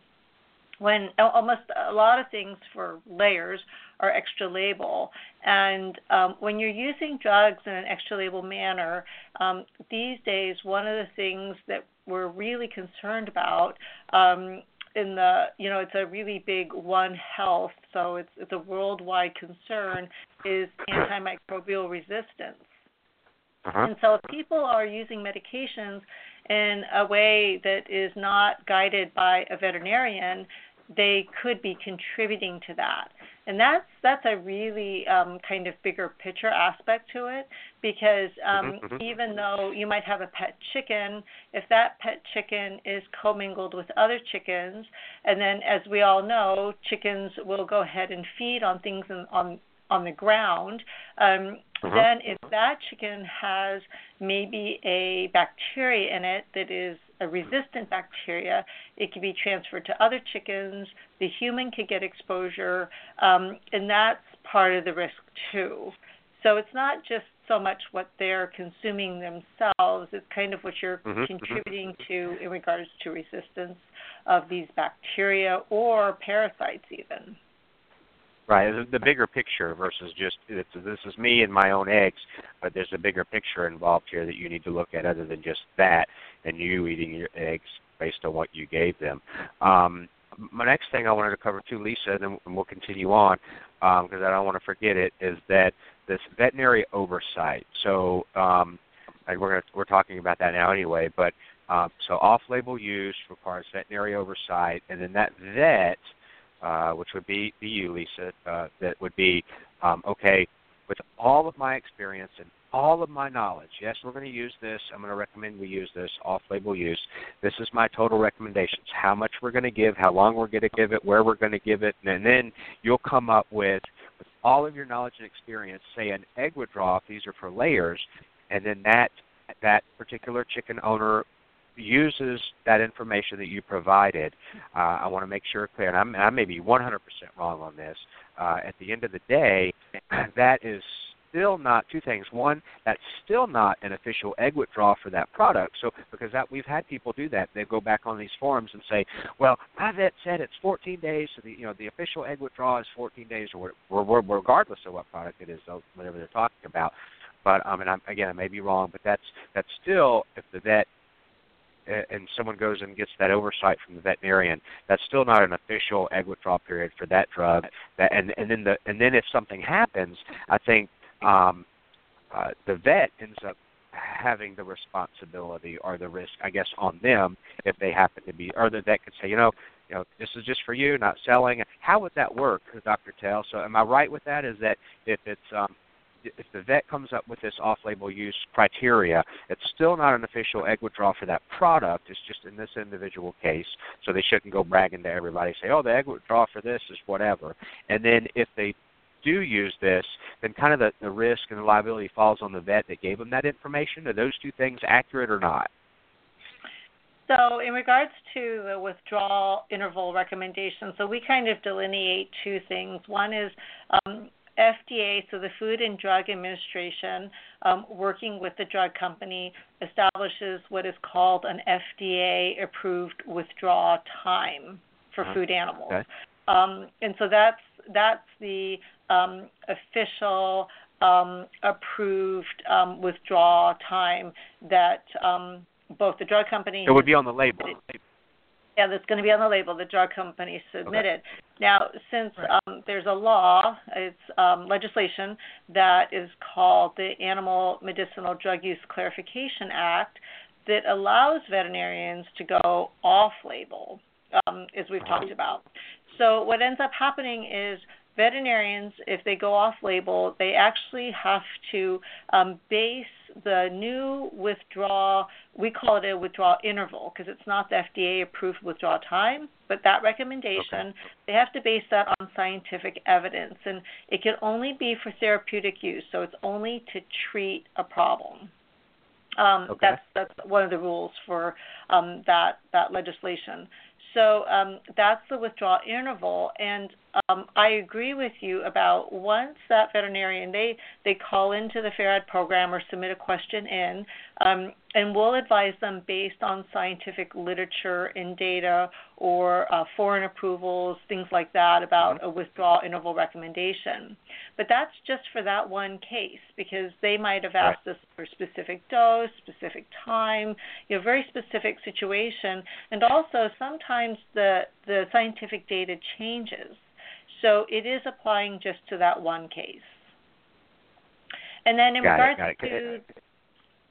Speaker 9: when almost a lot of things for layers are extra label. And um, when you're using drugs in an extra label manner, um, these days, one of the things that we're really concerned about um, in the you know it's a really big one health so it's it's a worldwide concern is antimicrobial resistance uh-huh. and so if people are using medications in a way that is not guided by a veterinarian they could be contributing to that. And that's that's a really um, kind of bigger picture aspect to it because um,
Speaker 2: Mm-hmm, mhm.
Speaker 9: even though you might have a pet chicken, if that pet chicken is commingled with other chickens, and then as we all know, chickens will go ahead and feed on things in, on on the ground. Um,
Speaker 2: Mhm.
Speaker 9: Then, if that chicken has maybe a bacteria in it that is a resistant bacteria, it can be transferred to other chickens. The human could get exposure, um, and that's part of the risk too. So it's not just so much what they're consuming themselves, it's kind of what you're
Speaker 2: Mhm, mhm.
Speaker 9: contributing to in regards to resistance of these bacteria or parasites, even.
Speaker 2: Right, the- the bigger picture versus just it's, this is me and my own eggs, but there's a bigger picture involved here that you need to look at other than just that and you eating your eggs based on what you gave them. Um, my next thing I wanted to cover too, Lisa, and then we'll continue on because I don't want to forget it, is that this veterinary oversight. So um, and we're gonna, we're talking about that now anyway, but um, so off-label use requires veterinary oversight, and then that vet uh, which would be, be you, Lisa, uh, that would be, um, okay, with all of my experience and all of my knowledge, yes, we're going to use this. I'm going to recommend we use this off label use. This is my total recommendations how much we're going to give, how long we're going to give it, where we're going to give it, and then you'll come up with, with all of your knowledge and experience, say an egg withdrawal, if these are for layers, and then that that particular chicken owner uses that information that you provided. Uh, I want to make sure clear, and I'm, I may be 100% wrong on this. Uh, at the end of the day, that is still not two things. One, that's still not an official egg withdrawal for that product. So because that we've had people do that, they go back on these forums and say, "Well, my vet said it's 14 days, so the you know the official egg withdrawal is 14 days, or, or, regardless of what product it is, whatever they're talking about." But um, and I'm, again, I may be wrong, but that's that's still if the vet and someone goes and gets that oversight from the veterinarian, that's still not an official egg withdrawal period for that drug. That and and then the and then if something happens, I think um, uh, the vet ends up having the responsibility or the risk, I guess, on them if they happen to be, or the vet could say, you know, you know, this is just for you, not selling. How would that work, Dr. Tell? So, am I right with that? Is that if it's um, if the vet comes up with this off-label use criteria, it's still not an official egg withdrawal for that product. It's just in this individual case, so they shouldn't go bragging to everybody, say, "Oh, the egg withdrawal for this is whatever." And then if they do use this, then kind of the, the risk and the liability falls on the vet that gave them that information. Are those two things accurate or not?
Speaker 9: So, in regards to the withdrawal interval recommendation, so we kind of delineate two things. One is um, FDA, so the Food and Drug Administration, um, working with the drug company, establishes what is called an FDA approved withdrawal time for
Speaker 2: Uh-huh.
Speaker 9: food animals.
Speaker 2: Okay.
Speaker 9: Um, and so that's that's the um, official um, approved um, withdrawal time that um, both the drug company
Speaker 2: It would be on the label.
Speaker 9: Yeah, that's going to be on the label the drug company submitted. Now, since um, there's a law, it's um, legislation that is called the Animal Medicinal Drug Use Clarification Act that allows veterinarians to go off label, um, as we've talked about. So, what ends up happening is veterinarians, if they go off label, they actually have to um, base the new withdrawal, we call it a withdrawal interval because it's not the FDA approved withdrawal time, but that recommendation, they have to base that on scientific evidence. And it can only be for therapeutic use, so it's only to treat a problem. Um,
Speaker 2: Okay.
Speaker 9: That's that's one of the rules for um, that that legislation. So um, that's the withdrawal interval, and um, I agree with you about once that veterinarian they they call into the FARAD program or submit a question in, um, and we'll advise them based on scientific literature and data or uh, foreign approvals, things like that about a withdrawal interval recommendation. But that's just for that one case because they might have asked us for specific dose, specific time, you know, very specific situation, and also sometimes the the scientific data changes. So it is applying just to that one case. And then in
Speaker 2: Got it,
Speaker 9: regards
Speaker 2: it.
Speaker 9: to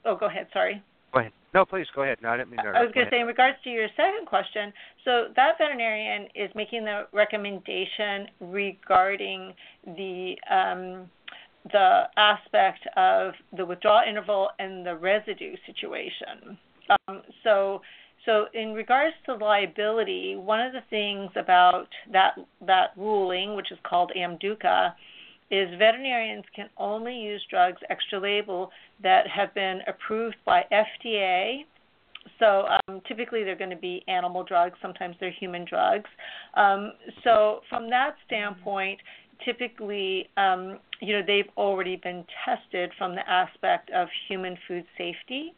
Speaker 9: oh, go ahead. Sorry.
Speaker 2: Go ahead. No, please go ahead. No, I didn't mean to.
Speaker 9: I was
Speaker 2: going
Speaker 9: to say, in regards to your second question, so that veterinarian is making the recommendation regarding the um, the aspect of the withdrawal interval and the residue situation. Um, so, so in regards to liability, one of the things about that that ruling, which is called AMDUCA, is veterinarians can only use drugs extra label that have been approved by FDA. So um, typically they're going to be animal drugs. Sometimes they're human drugs. Um, so from that standpoint, typically, um, you know, they've already been tested from the aspect of human food safety,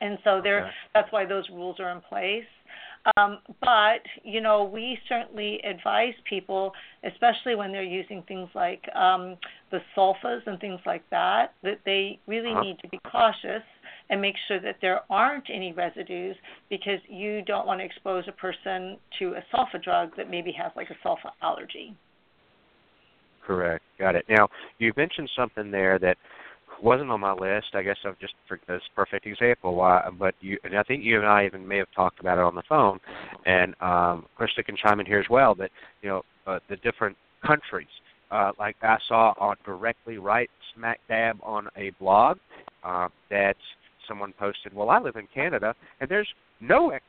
Speaker 9: and so they okay. that's why those rules are in place. Um, but you know, we certainly advise people, especially when they're using things like um, the sulfas and things like that, that they really uh-huh. need to be cautious and make sure that there aren't any residues because you don't want to expose a person to a sulfa drug that maybe has like a sulfa allergy.
Speaker 2: Correct. Got it. Now, you mentioned something there that wasn't on my list. I guess I've just for this perfect example. Why? But you, and I think you and I even may have talked about it on the phone, and um, Krysta can chime in here as well. But you know, uh, the different countries. Uh, like I saw on directly right smack dab on a blog uh, that someone posted. Well, I live in Canada, and there's no egg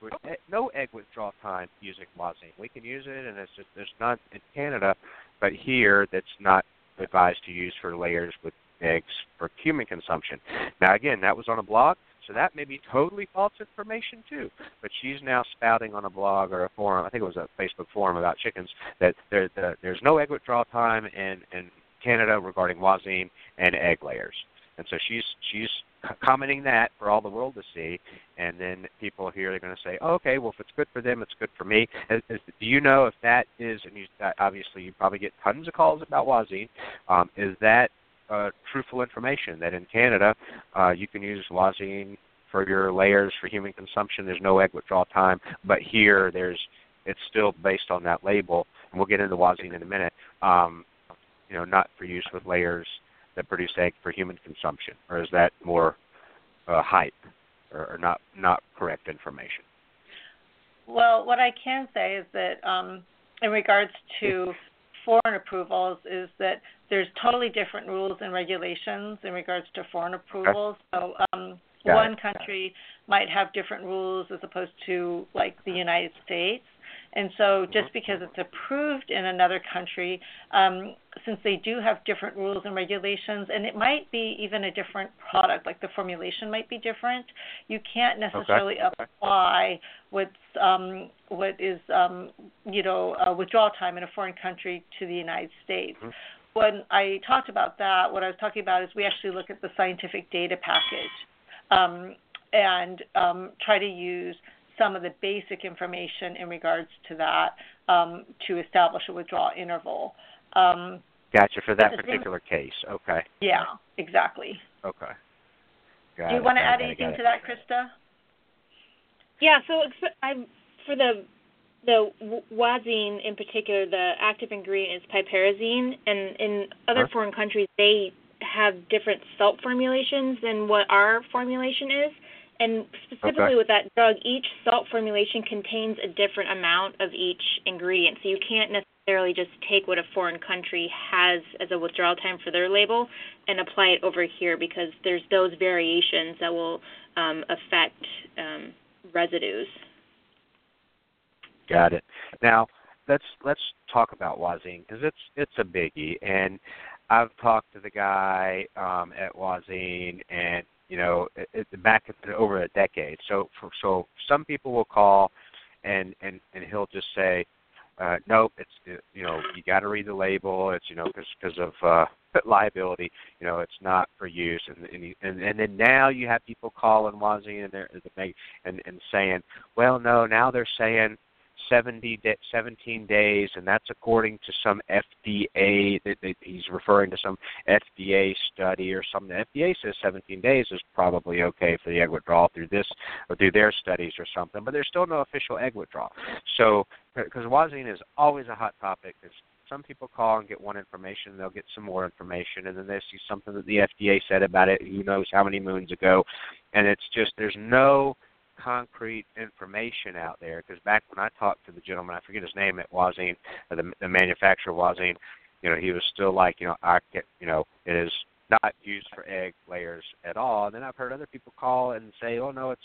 Speaker 2: no egg withdrawal time using Wazine. We can use it, and it's just there's none in Canada, but here that's not advised to use for layers with eggs for human consumption. Now, again, that was on a blog, so that may be totally false information too. But she's now spouting on a blog or a forum, I think it was a Facebook forum about chickens, that there, the, there's no egg withdrawal time in, in Canada regarding Wazine and egg layers. And so she's she's commenting that for all the world to see, and then people here are going to say, oh, okay, well if it's good for them, it's good for me. Is, do you know if that is, and you, obviously you probably get tons of calls about Wazine, um, is that uh, truthful information that in Canada uh, you can use Wazine for your layers for human consumption. There's no egg withdrawal time, but here there's it's still based on that label, and we'll get into Wazine in a minute. Um, you know, not for use with layers that produce egg for human consumption, or is that more uh, hype or, or not not correct information?
Speaker 9: Well, what I can say is that um, in regards to foreign approvals, is that there's totally different rules and regulations in regards to foreign approvals. So um, one country might have different rules as opposed to like the United States. And so, just because it's approved in another country, um, since they do have different rules and regulations, and it might be even a different product, like the formulation might be different, you can't necessarily okay. apply what's um, what is um, you know a withdrawal time in a foreign country to the United States. Mm-hmm. When I talked about that, what I was talking about is we actually look at the scientific data package um, and um, try to use some of the basic information in regards to that um, to establish a withdrawal interval. Um,
Speaker 2: gotcha. For that particular case, okay.
Speaker 9: Yeah, exactly.
Speaker 2: Okay.
Speaker 9: Got Do you it, want to add anything to that, Krysta?
Speaker 10: Yeah. So I for the the wazine in particular, the active ingredient is piperazine, and in other huh? foreign countries they have different salt formulations than what our formulation is. And specifically
Speaker 2: okay.
Speaker 10: with that drug, each salt formulation contains a different amount of each ingredient. So you can't necessarily just take what a foreign country has as a withdrawal time for their label and apply it over here because there's those variations that will um, affect um, residues.
Speaker 2: Got it. Now let's let's talk about Wazine because it's it's a biggie, and I've talked to the guy um, at Wazine, and you know, it, it, back over a decade. So, for, so some people will call, and and and he'll just say, uh, nope, it's it, you know, you got to read the label. It's you know, because because of uh, liability, you know, it's not for use. And and, and and then now you have people calling Wazine and they're and and saying, well, no, now they're saying 70 de- 17 days, and that's according to some FDA. That, that he's referring to some FDA study or something. The FDA says 17 days is probably okay for the egg withdrawal through this or through their studies or something, but there's still no official egg withdrawal. So, because Wazine is always a hot topic, there's some people call and get one information, they'll get some more information, and then they see something that the FDA said about it, who knows how many moons ago, and it's just there's no concrete information out there because back when I talked to the gentleman, I forget his name at Wazine, the, the manufacturer Wazine, you know, he was still like, you know, I get, you know, it is not used for egg layers at all. And then I've heard other people call and say, oh no, it's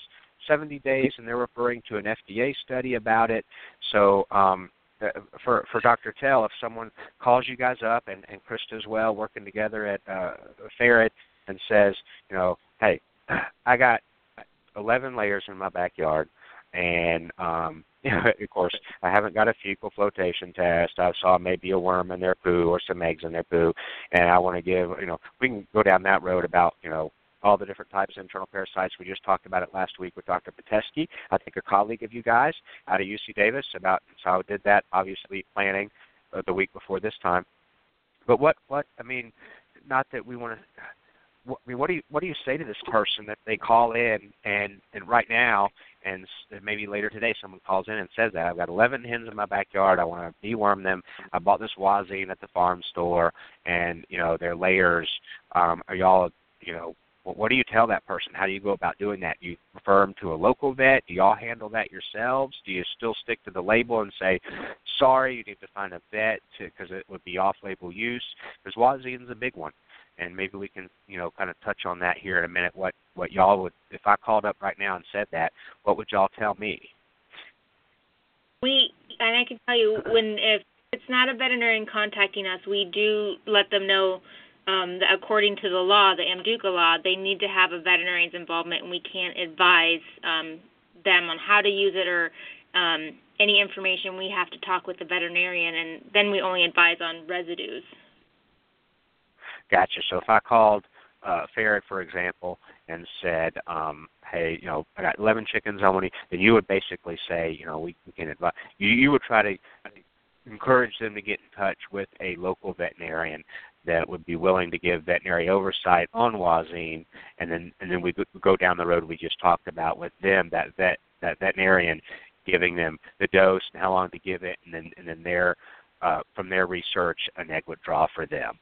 Speaker 2: 70 days, and they're referring to an FDA study about it. So um, uh, for for Dr. Tell, if someone calls you guys up and and Krysta as well, working together at uh, FARAD, and says, you know, hey, I got 11 layers in my backyard, and um, of course, I haven't got a fecal flotation test. I saw maybe a worm in their poo or some eggs in their poo, and I want to give, you know, we can go down that road about, you know, all the different types of internal parasites. We just talked about it last week with Dr. Pitesky, I think a colleague of you guys out of UC Davis. About so I did that obviously planning uh, the week before this time. But what what I mean, not that we want to. What, I mean, what do you what do you say to this person that they call in and and right now and maybe later today someone calls in and says that I've got 11 hens in my backyard. I want to deworm them. I bought this wazine at the farm store, and you know their layers. Um, are y'all you know well, what do you tell that person? How do you go about doing that? You refer them to a local vet? Do y'all handle that yourselves? Do you still stick to the label and say, sorry, you need to find a vet because it would be off-label use? Because Wazine's a big one, and maybe we can, you know, kind of touch on that here in a minute. What what y'all would, if I called up right now and said that, what would y'all tell me?
Speaker 10: We and I can tell you when if it's not a veterinarian contacting us, we do let them know um, that according to the law, the AMDUCA law, they need to have a veterinarian's involvement, and we can't advise um, them on how to use it or um, any information. We have to talk with the veterinarian, and then we only advise on residues.
Speaker 2: Gotcha. So if I called uh, FARAD, for example, and said, um, "Hey, you know, I got 11 chickens. I want to," then you would basically say, you know, we, we can advise. You, you would try to encourage them to get in touch with a local veterinarian that would be willing to give veterinary oversight on Wazine, and then and then we go down the road we just talked about with them that vet that veterinarian giving them the dose and how long to give it, and then and then their uh, from their research an egg would draw for them.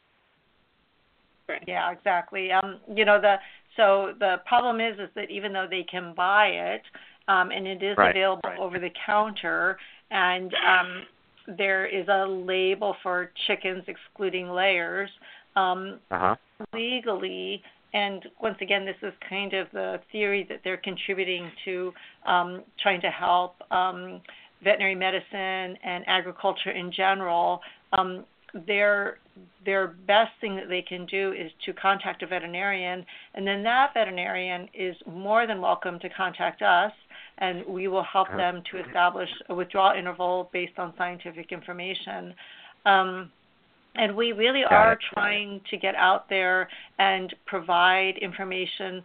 Speaker 9: Yeah, exactly. Um, you know the so the problem is is that even though they can buy it, um, and it is
Speaker 2: right.
Speaker 9: available
Speaker 2: right.
Speaker 9: over the counter, and um, there is a label for chickens excluding layers. Um,
Speaker 2: uh-huh.
Speaker 9: Legally, and once again, this is kind of the theory that they're contributing to um, trying to help um, veterinary medicine and agriculture in general. Um, their their best thing that they can do is to contact a veterinarian, and then that veterinarian is more than welcome to contact us and we will help them to establish a withdrawal interval based on scientific information. Um, and we really
Speaker 2: Got
Speaker 9: are
Speaker 2: it.
Speaker 9: trying to get out there and provide information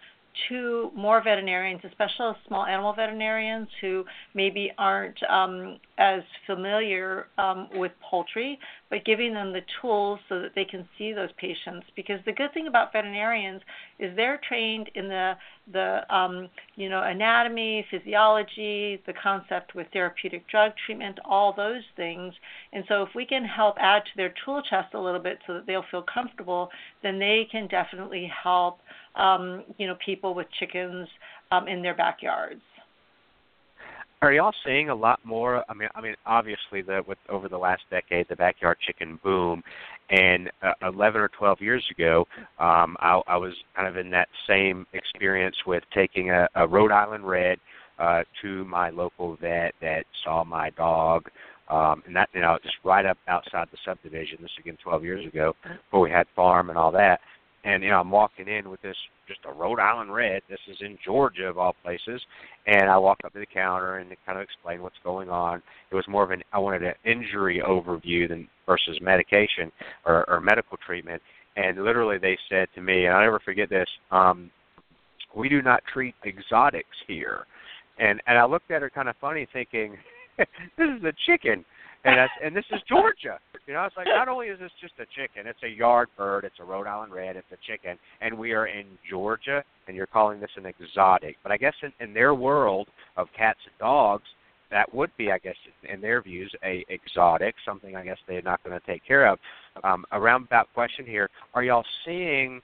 Speaker 9: to more veterinarians, especially small animal veterinarians who maybe aren't um, as familiar um, with poultry, but giving them the tools so that they can see those patients. Because the good thing about veterinarians is they're trained in the the um, you know anatomy, physiology, the concept with therapeutic drug treatment, all those things. And so if we can help add to their tool chest a little bit so that they'll feel comfortable, then they can definitely help um, you know, people with chickens um, in their backyards.
Speaker 2: Are y'all seeing a lot more? I mean, I mean, obviously, the with over the last decade, the backyard chicken boom, and uh, 11 or 12 years ago, um, I, I was kind of in that same experience with taking a, a Rhode Island Red uh, to my local vet that saw my dog um, and that you know just right up outside the subdivision. This again 12 years ago, before we had farm and all that and you know I'm walking in with this just a Rhode Island red. This is in Georgia of all places, and I walk up to the counter and kind of explain what's going on. It was more of an I wanted an injury overview than versus medication or, or medical treatment. And literally, they said to me, and I'll never forget this: um, "We do not treat exotics here." And and I looked at her kind of funny, thinking, "This is a chicken." And that's, and this is Georgia. You know, it's like not only is this just a chicken, it's a yard bird, it's a Rhode Island red, it's a chicken, and we are in Georgia, and you're calling this an exotic. But I guess in, in their world of cats and dogs, that would be, I guess, in their views, a exotic, something I guess they're not going to take care of. Um, a roundabout question here: Are y'all seeing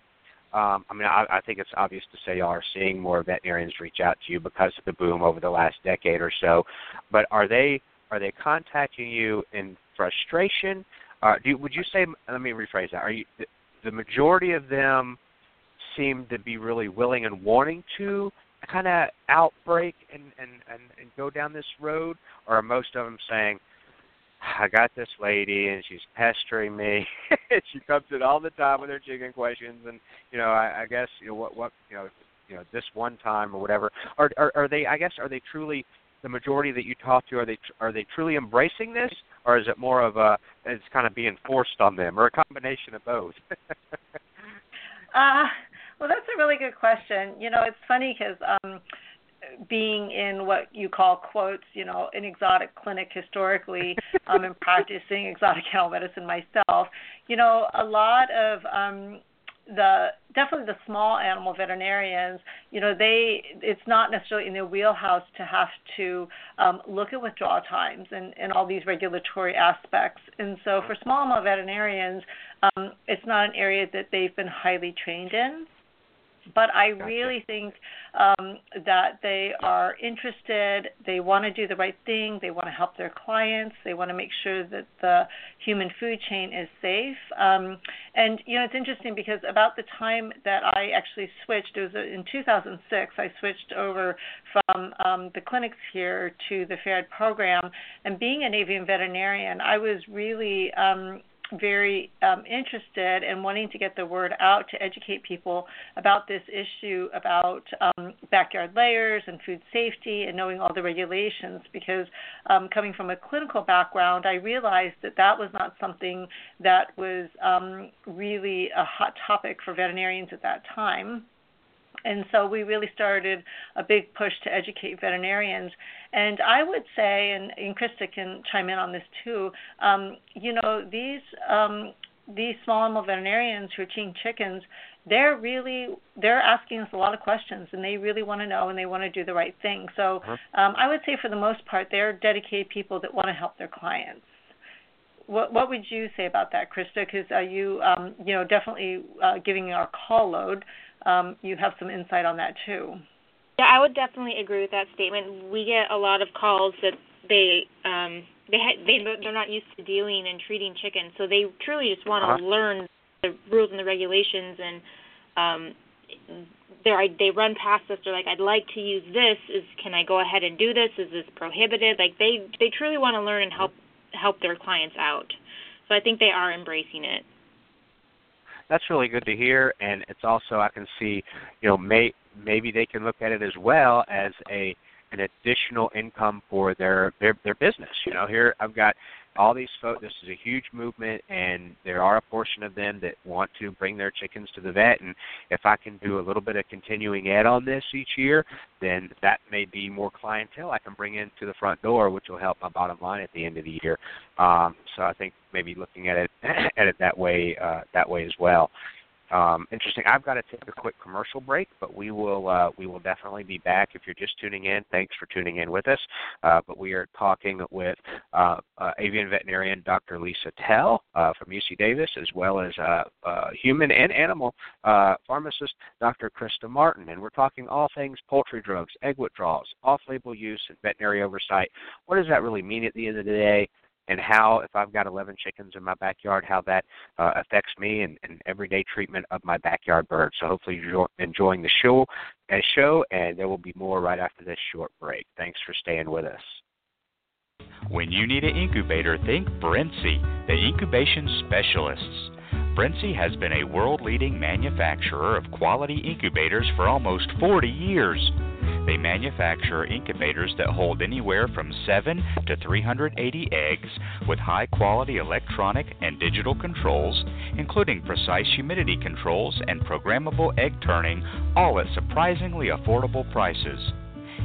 Speaker 2: um, I mean, I, I think it's obvious to say y'all are seeing more veterinarians reach out to you because of the boom over the last decade or so. But are they are they contacting you in frustration? Uh, do would you say? Let me rephrase that. Are you the, the majority of them seem to be really willing and wanting to kind of outbreak and, and and and go down this road, or are most of them saying? I got this lady and she's pestering me. she comes in all the time with her chicken questions, and you know, I, I guess you know what what you know, you know, this one time or whatever. Are, are are they? I guess are they truly the majority that you talk to? Are they are they truly embracing this, or is it more of a it's kind of being forced on them, or a combination of both?
Speaker 9: uh, well, that's a really good question. You know, it's funny because. um being in what you call quotes, you know, an exotic clinic historically, um, and practicing exotic animal medicine myself, you know, a lot of um, the definitely the small animal veterinarians, you know, they it's not necessarily in their wheelhouse to have to um, look at withdrawal times and, and all these regulatory aspects. And so for small animal veterinarians, um, it's not an area that they've been highly trained in but I gotcha. really think um, that they are interested. They want to do the right thing. They want to help their clients. They want to make sure that the human food chain is safe. Um, and you know, it's interesting because about the time that I actually switched, it was in 2006. I switched over from um, the clinics here to the FARAD program, and being an avian veterinarian, I was really um, very um, interested in wanting to get the word out to educate people about this issue about um, backyard layers and food safety and knowing all the regulations because um, coming from a clinical background, I realized that that was not something that was um, really a hot topic for veterinarians at that time. And so we really started a big push to educate veterinarians. And I would say, and, and Krysta can chime in on this too, um, you know, these um, these small animal veterinarians who are teaching chickens, they're really they're asking us a lot of questions and they really want to know and they want to do the right thing. So uh-huh. um, I would say for the most part, they're dedicated people that want to help their clients. What, what would you say about that, Krysta? Because uh, you, um, you know, definitely uh, giving our call load um, you have some insight on that too.
Speaker 10: Yeah, I would definitely agree with that statement. We get a lot of calls that they um, they ha- they they're not used to dealing and treating chickens, so they truly just want to uh-huh. learn the rules and the regulations and um, they they run past us. They're like, I'd like to use this. Is can I go ahead and do this? Is this prohibited? Like they they truly want to learn and help help their clients out. So I think they are embracing it
Speaker 2: that's really good to hear, and it's also I can see, you know, may maybe they can look at it as well as a an additional income for their their their business. You know, here I've got all these folks. This is a huge movement, and there are a portion of them that want to bring their chickens to the vet. And if I can do a little bit of continuing ed on this each year, then that may be more clientele I can bring into the front door, which will help my bottom line at the end of the year. Um, so I think maybe looking at it at it that way uh, that way as well. Um, interesting. I've got to take a quick commercial break, but we will uh, we will definitely be back. If you're just tuning in, thanks for tuning in with us. Uh, but we are talking with uh, uh avian veterinarian Dr. Lisa Tell uh, from UC Davis, as well as uh, human and animal pharmacist Dr. Krysta Martin, and we're talking all things poultry drugs, egg withdrawals, off-label use, and veterinary oversight. What does that really mean at the end of the day? And how, if I've got 11 chickens in my backyard, how that uh, affects me and, and everyday treatment of my backyard birds. So hopefully you're enjoying the show, uh, show, and there will be more right after this short break. Thanks for staying with us.
Speaker 4: When you need an incubator, think Brinsea, the incubation specialists. Brinsea has been a world leading manufacturer of quality incubators for almost 40 years. They manufacture incubators that hold anywhere from 7 to 380 eggs with high quality electronic and digital controls, including precise humidity controls and programmable egg turning, all at surprisingly affordable prices.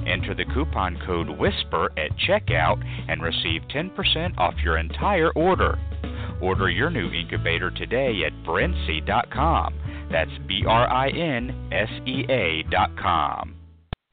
Speaker 4: Enter the coupon code WHISPER at checkout and receive 10% off your entire order. Order your new incubator today at brinsea.com. That's B R I N S E A.com.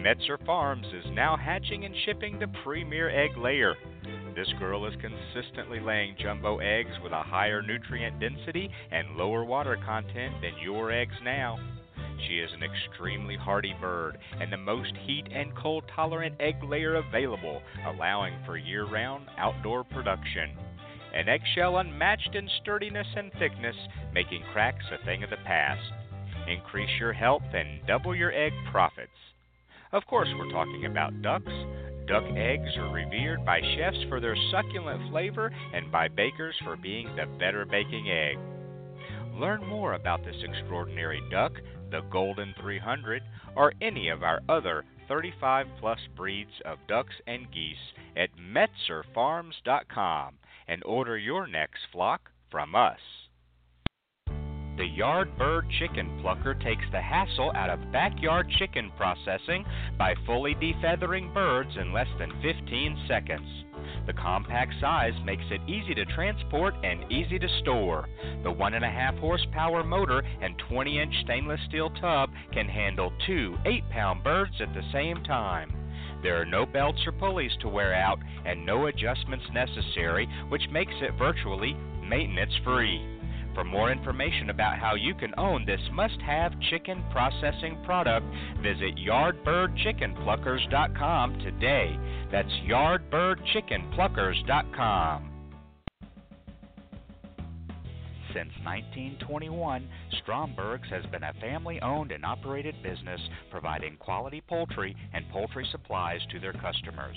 Speaker 4: Metzer Farms is now hatching and shipping the premier egg layer. This girl is consistently laying jumbo eggs with a higher nutrient density and lower water content than your eggs now. She is an extremely hardy bird and the most heat and cold tolerant egg layer available, allowing for year round outdoor production. An eggshell unmatched in sturdiness and thickness, making cracks a thing of the past. Increase your health and double your egg profits. Of course, we're talking about ducks. Duck eggs are revered by chefs for their succulent flavor and by bakers for being the better baking egg. Learn more about this extraordinary duck, the Golden 300, or any of our other 35 plus breeds of ducks and geese at metzerfarms.com and order your next flock from us. The Yard Bird Chicken Plucker takes the hassle out of backyard chicken processing by fully defeathering birds in less than 15 seconds. The compact size makes it easy to transport and easy to store. The 1.5 horsepower motor and 20 inch stainless steel tub can handle two 8 pound birds at the same time. There are no belts or pulleys to wear out and no adjustments necessary, which makes it virtually maintenance free. For more information about how you can own this must have chicken processing product, visit yardbirdchickenpluckers.com today. That's yardbirdchickenpluckers.com. Since 1921, Stromberg's has been a family owned and operated business providing quality poultry and poultry supplies to their customers.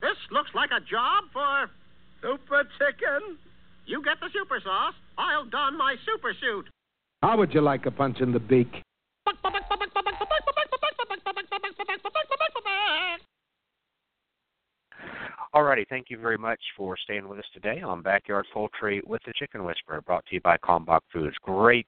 Speaker 11: This looks like a job for Super Chicken. You get the super sauce. I'll don my super suit.
Speaker 12: How would you like a punch in the beak?
Speaker 2: Alrighty, thank you very much for staying with us today on Backyard Poultry with the Chicken Whisperer, brought to you by Kalmbach Feeds. Great,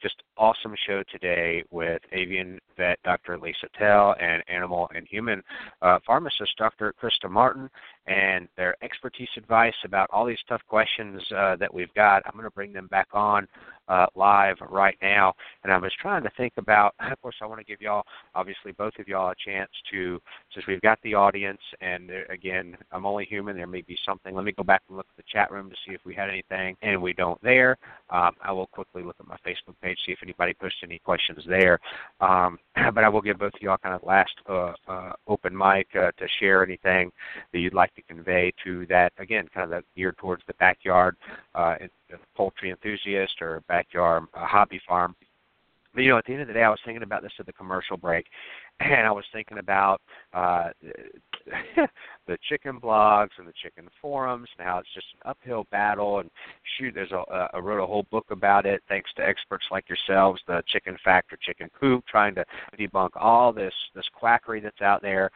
Speaker 2: just awesome show today with avian vet Dr. Lisa Tell and animal and human uh, pharmacist Dr. Krysta Martin and their expertise advice about all these tough questions uh, that we've got. I'm going to bring them back on uh, live right now. And I was trying to think about, of course, I want to give y'all, obviously, both of y'all a chance to, since we've got the audience, and there, again, I'm only human, there may be something. Let me go back and look at the chat room to see if we had anything, and we don't there. Um, I will quickly look at my Facebook page, see if anybody posted any questions there. Um, but I will give both of y'all kind of last uh, uh, open mic uh, to share anything that you'd like to convey to that, again, kind of that geared towards the backyard uh, poultry enthusiast or backyard uh, hobby farm. But you know, at the end of the day, I was thinking about this at the commercial break, and I was thinking about uh, the chicken blogs and the chicken forums and how it's just an uphill battle and issue. There's a uh, I wrote a whole book about it, thanks to experts like yourselves, the Chicken Fact or Chicken Poop, trying to debunk all this this quackery that's out there.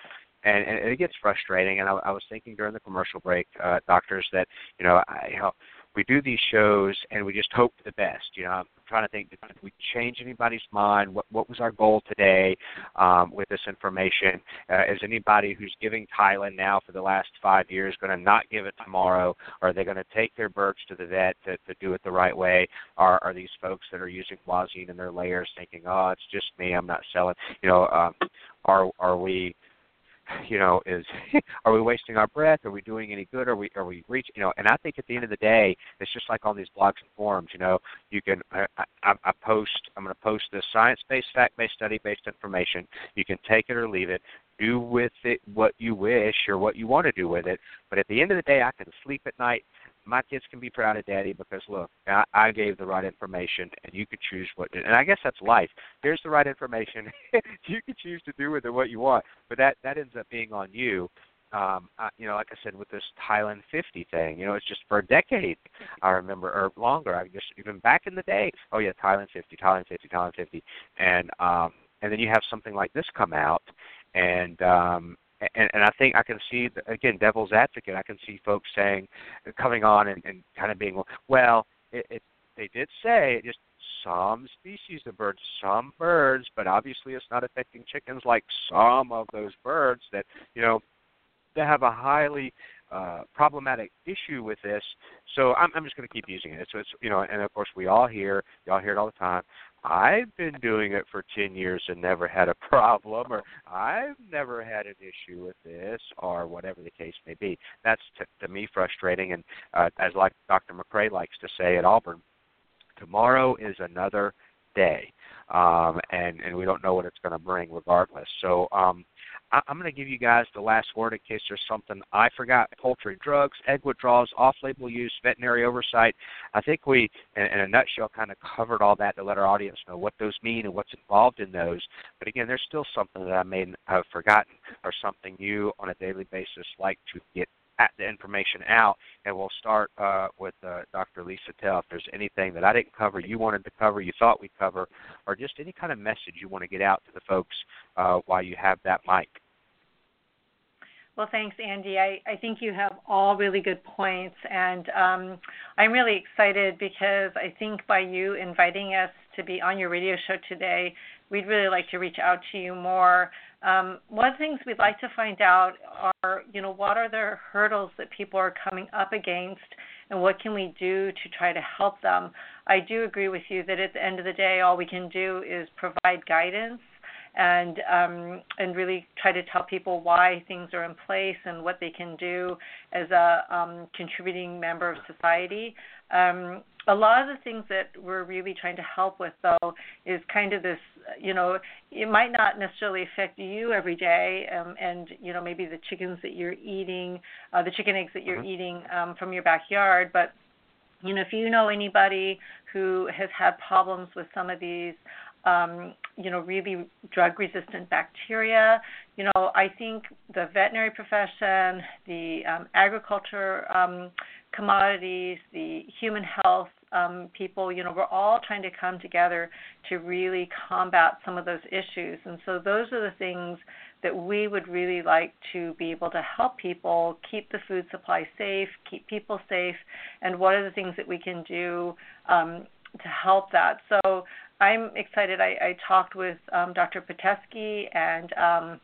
Speaker 2: And, and it gets frustrating. And I, I was thinking during the commercial break, uh, doctors, that you know, I, you know, we do these shows and we just hope for the best. You know, I'm trying to think, did we change anybody's mind? What what was our goal today um, with this information? Uh, is anybody who's giving Tylan now for the last five years going to not give it tomorrow? Or are they going to take their birds to the vet to, to do it the right way? Are are these folks that are using Wazine in their layers thinking, oh, it's just me, I'm not selling? You know, um, are are we you know, is are we wasting our breath? Are we doing any good? Are we are we reaching? You know, and I think at the end of the day, it's just like on these blogs and forums. You know, you can I, I, I post. I'm going to post this science-based, fact-based, study-based information. You can take it or leave it. Do with it what you wish or what you want to do with it. But at the end of the day, I can sleep at night my kids can be proud of daddy because look, I, I gave the right information, and you could choose what. And I guess that's life. Here's the right information. you can choose to do with it what you want, but that that ends up being on you. Um, I, you know, like I said, with this Tylan 50 thing, you know, it's just for a decade. I remember, or longer. I just even back in the day. Oh yeah, Tylan 50, Tylan 50, Tylan 50, and um, and then you have something like this come out, and um, and, and I think I can see again, devil's advocate. I can see folks saying, coming on and, and kind of being, well, it, it they did say it just some species of birds, some birds, but obviously it's not affecting chickens like some of those birds that you know that have a highly uh, problematic issue with this. So I'm, I'm just going to keep using it. So it's you know, and of course we all hear, y'all hear it all the time. I've been doing it for 10 years and never had a problem, or I've never had an issue with this, or whatever the case may be. That's t- to me frustrating. And uh, as like Dr. McCrea likes to say at Auburn, tomorrow is another day, um, and and we don't know what it's going to bring regardless. So um, I, I'm going to give you guys the last word in case there's something I forgot. Poultry drugs, egg withdrawals, off-label use, veterinary oversight. I think we, in, in a nutshell, kind of covered all that to let our audience know what those mean and what's involved in those. But again, there's still something that I may have forgotten or something you on a daily basis like to get the information out, and we'll start uh, with uh, Dr. Lisa Tell. If there's anything that I didn't cover, you wanted to cover, you thought we'd cover, or just any kind of message you want to get out to the folks uh, while you have that mic.
Speaker 9: Well, thanks, Andy. I, I think you have all really good points, and um, I'm really excited because I think by you inviting us to be on your radio show today, we'd really like to reach out to you more. Um, one of the things we'd like to find out are, you know, what are the hurdles that people are coming up against, and what can we do to try to help them? I do agree with you that at the end of the day, all we can do is provide guidance and um, and really try to tell people why things are in place and what they can do as a um, contributing member of society. Um, a lot of the things that we're really trying to help with, though, is kind of this. You know, it might not necessarily affect you every day, um, and you know maybe the chickens that you're eating, uh, the chicken eggs that you're mm-hmm. eating um, from your backyard, but you know if you know anybody who has had problems with some of these um, you know, really drug resistant bacteria. You know, I think the veterinary profession, the um, agriculture um, commodities, the human health um, people, you know, we're all trying to come together to really combat some of those issues. And so those are the things that we would really like to be able to help people keep the food supply safe, keep people safe, and what are the things that we can do um, to help that. So I'm excited. I, I talked with um, Dr. Pitesky, and um,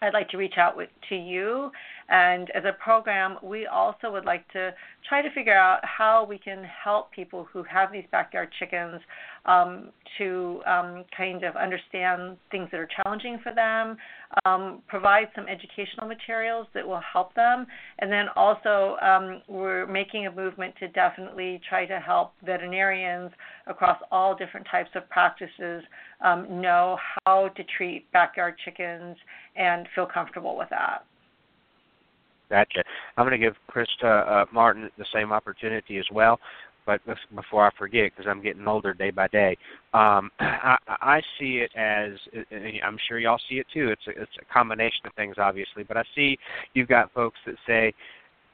Speaker 9: I'd like to reach out with, to you. And as a program, we also would like to try to figure out how we can help people who have these backyard chickens um, to um, kind of understand things that are challenging for them, um, provide some educational materials that will help them, and then also um, we're making a movement to definitely try to help veterinarians across all different types of practices um, know how to treat backyard chickens and feel comfortable with that.
Speaker 2: Gotcha. I'm going to give Krysta uh, Martin the same opportunity as well. But before I forget, because I'm getting older day by day, um, I, I see it as I'm sure y'all see it too. It's a, it's a combination of things, obviously. But I see you've got folks that say,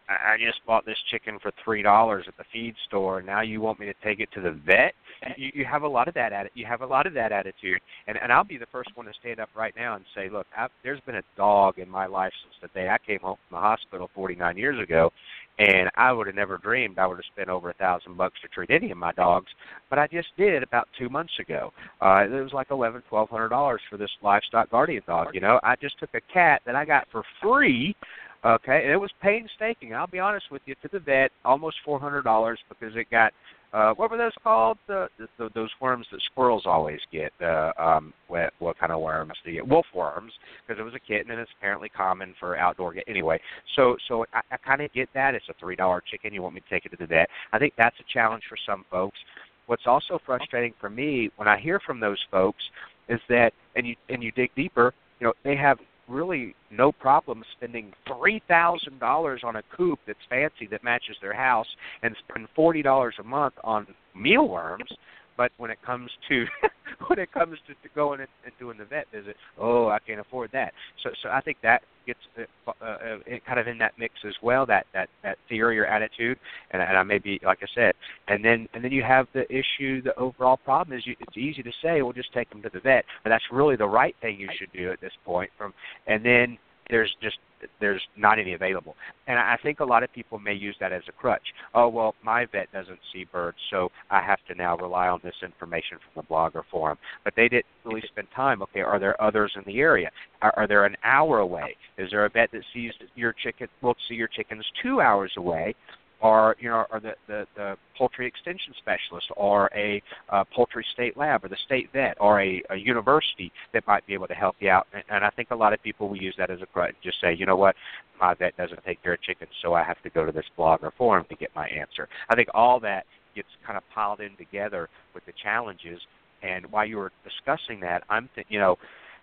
Speaker 2: I just bought this chicken for three dollars at the feed store, now you want me to take it to the vet? You, you have a lot of that atti- You have a lot of that attitude, and and I'll be the first one to stand up right now and say, look, I've, there's been a dog in my life since the day I came home from the hospital 49 years ago, and I would have never dreamed I would have spent over a thousand bucks to treat any of my dogs, but I just did about two months ago. Uh, it was like eleven, twelve hundred dollars for this livestock guardian dog. You know, I just took a cat that I got for free. Okay, and it was painstaking. I'll be honest with you, to the vet, almost four hundred dollars because it got uh what were those called? The, the those worms that squirrels always get. Uh, um, what what kind of worms get? Wolf worms, because it was a kitten and it's apparently common for outdoor. Get, anyway, so so I, I kind of get that. It's a three dollar chicken. You want me to take it to the vet? I think that's a challenge for some folks. What's also frustrating for me when I hear from those folks is that, and you and you dig deeper, you know, they have really no problem spending three thousand dollars on a coop that's fancy that matches their house and spend forty dollars a month on mealworms but when it comes to when it comes to, to going and, and doing the vet visit oh i can't afford that. So so i think that gets uh, uh, uh, kind of in that mix as well that that that theory or attitude. And, and i may be like i said and then and then you have the issue the overall problem is you, it's easy to say well just take them to the vet. But that's really the right thing you should do at this point from and then there's just there's not any available. And I think a lot of people may use that as a crutch. Oh well, my vet doesn't see birds, so I have to now rely on this information from the blogger forum. But they didn't really spend time. Okay, are there others in the area? Are, are there an hour away? Is there a vet that sees your chicken? Will see your chickens two hours away? Or you know, or the, the, the poultry extension specialist, or a uh, poultry state lab, or the state vet, or a, a university that might be able to help you out. And, and I think a lot of people will use that as a crutch. Just say, you know what, my vet doesn't take care of chickens, so I have to go to this blog or forum to get my answer. I think all that gets kind of piled in together with the challenges. And while you were discussing that, I'm, th- you know,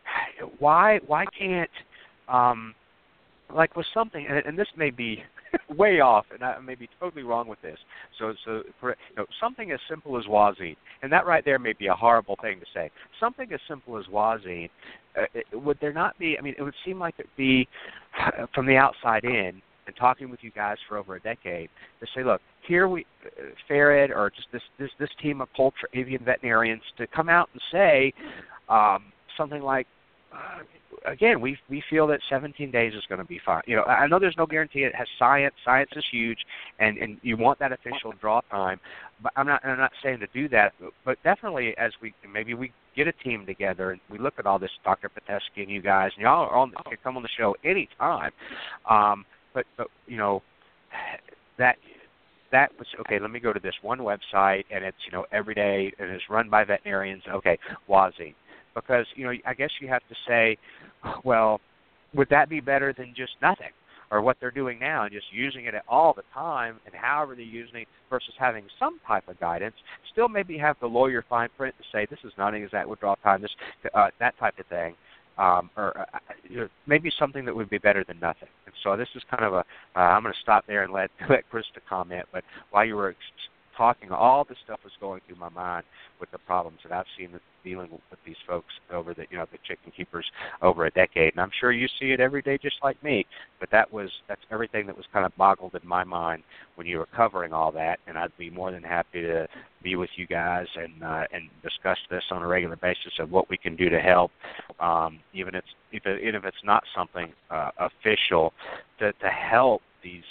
Speaker 2: why why can't um, like with something, and, and this may be way off, and I may be totally wrong with this. So, so for, you know, something as simple as wazine, and that right there may be a horrible thing to say. Something as simple as wazine, uh, would there not be? I mean, it would seem like it'd be from the outside in, and talking with you guys for over a decade to say, look, here we, uh, FARAD or just this this this team of poultry avian veterinarians to come out and say um, something like. Uh, again, we we feel that 17 days is going to be fine. You know, I know there's no guarantee. It has science. Science is huge, and and you want that official draw time. But I'm not I'm not saying to do that. But definitely, as we maybe we get a team together and we look at all this, Dr. Pitesky and you guys, and y'all are on can come on the show anytime. Um, but but you know that that was okay. Let me go to this one website, and it's you know every day, and it's run by veterinarians. Okay, Wazine, because you know I guess you have to say, well, would that be better than just nothing, or what they're doing now and just using it all the time, and however they're using it versus having some type of guidance. Still, maybe have the lawyer fine print to say this is not an exact withdrawal time, this uh, that type of thing um, or uh, know, maybe something that would be better than nothing. And so this is kind of a. Uh, I'm going to stop there and let let Krysta comment. But while you were talking, all this stuff was going through my mind with the problems that I've seen dealing with these folks over the you know the chicken keepers over a decade, and I'm sure you see it every day just like me. But that was that's everything that was kind of boggled in my mind when you were covering all that, and I'd be more than happy to be with you guys and uh, and discuss this on a regular basis of what we can do to help, um, even if it's even if it's not something uh, official, to to help these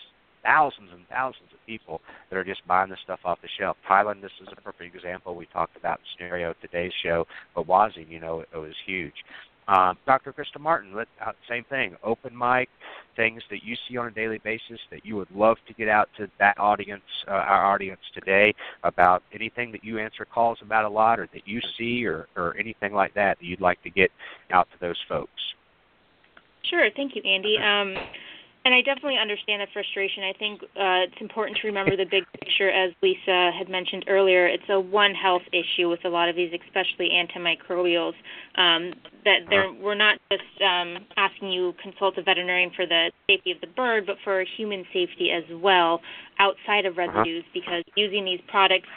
Speaker 2: thousands and thousands of people that are just buying this stuff off the shelf. Tylan, this is a perfect example. We talked about the scenario of today's show, but Wazine, you know, it, it was huge. Um, Dr. Krysta Martin, let, uh, same thing. Open mic, things that you see on a daily basis that you would love to get out to that audience, uh, our audience today, about anything that you answer calls about a lot, or that you see, or or anything like that that you'd like to get out to those folks.
Speaker 10: Sure. Thank you, Andy. Um, and I definitely understand the frustration. I think uh, it's important to remember the big picture, as Lisa had mentioned earlier. It's a one health issue with a lot of these, especially antimicrobials. Um, that there, we're not just um, asking you consult a veterinarian for the safety of the bird, but for human safety as well, outside of residues, because using these products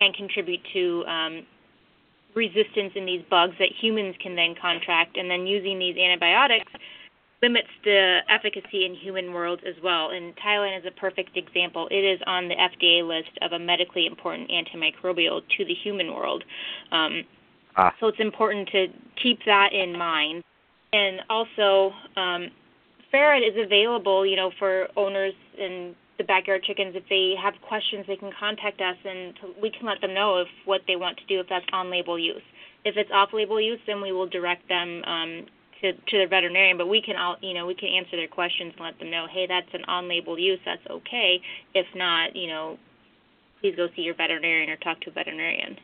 Speaker 10: can contribute to um, resistance in these bugs that humans can then contract, and then using these antibiotics limits the efficacy in human worlds as well. And Tylan is a perfect example. It is on the FDA list of a medically important antimicrobial to the human world. Um,
Speaker 2: ah.
Speaker 10: So it's important to keep that in mind. And also, um, FARAD is available, you know, for owners and the backyard chickens. If they have questions, they can contact us, and we can let them know if what they want to do if that's on-label use. If it's off-label use, then we will direct them um, to to their veterinarian. But we can all, you know, we can answer their questions and let them know, hey, that's an on-label use. That's okay. If not, you know, please go see your veterinarian or talk to a veterinarian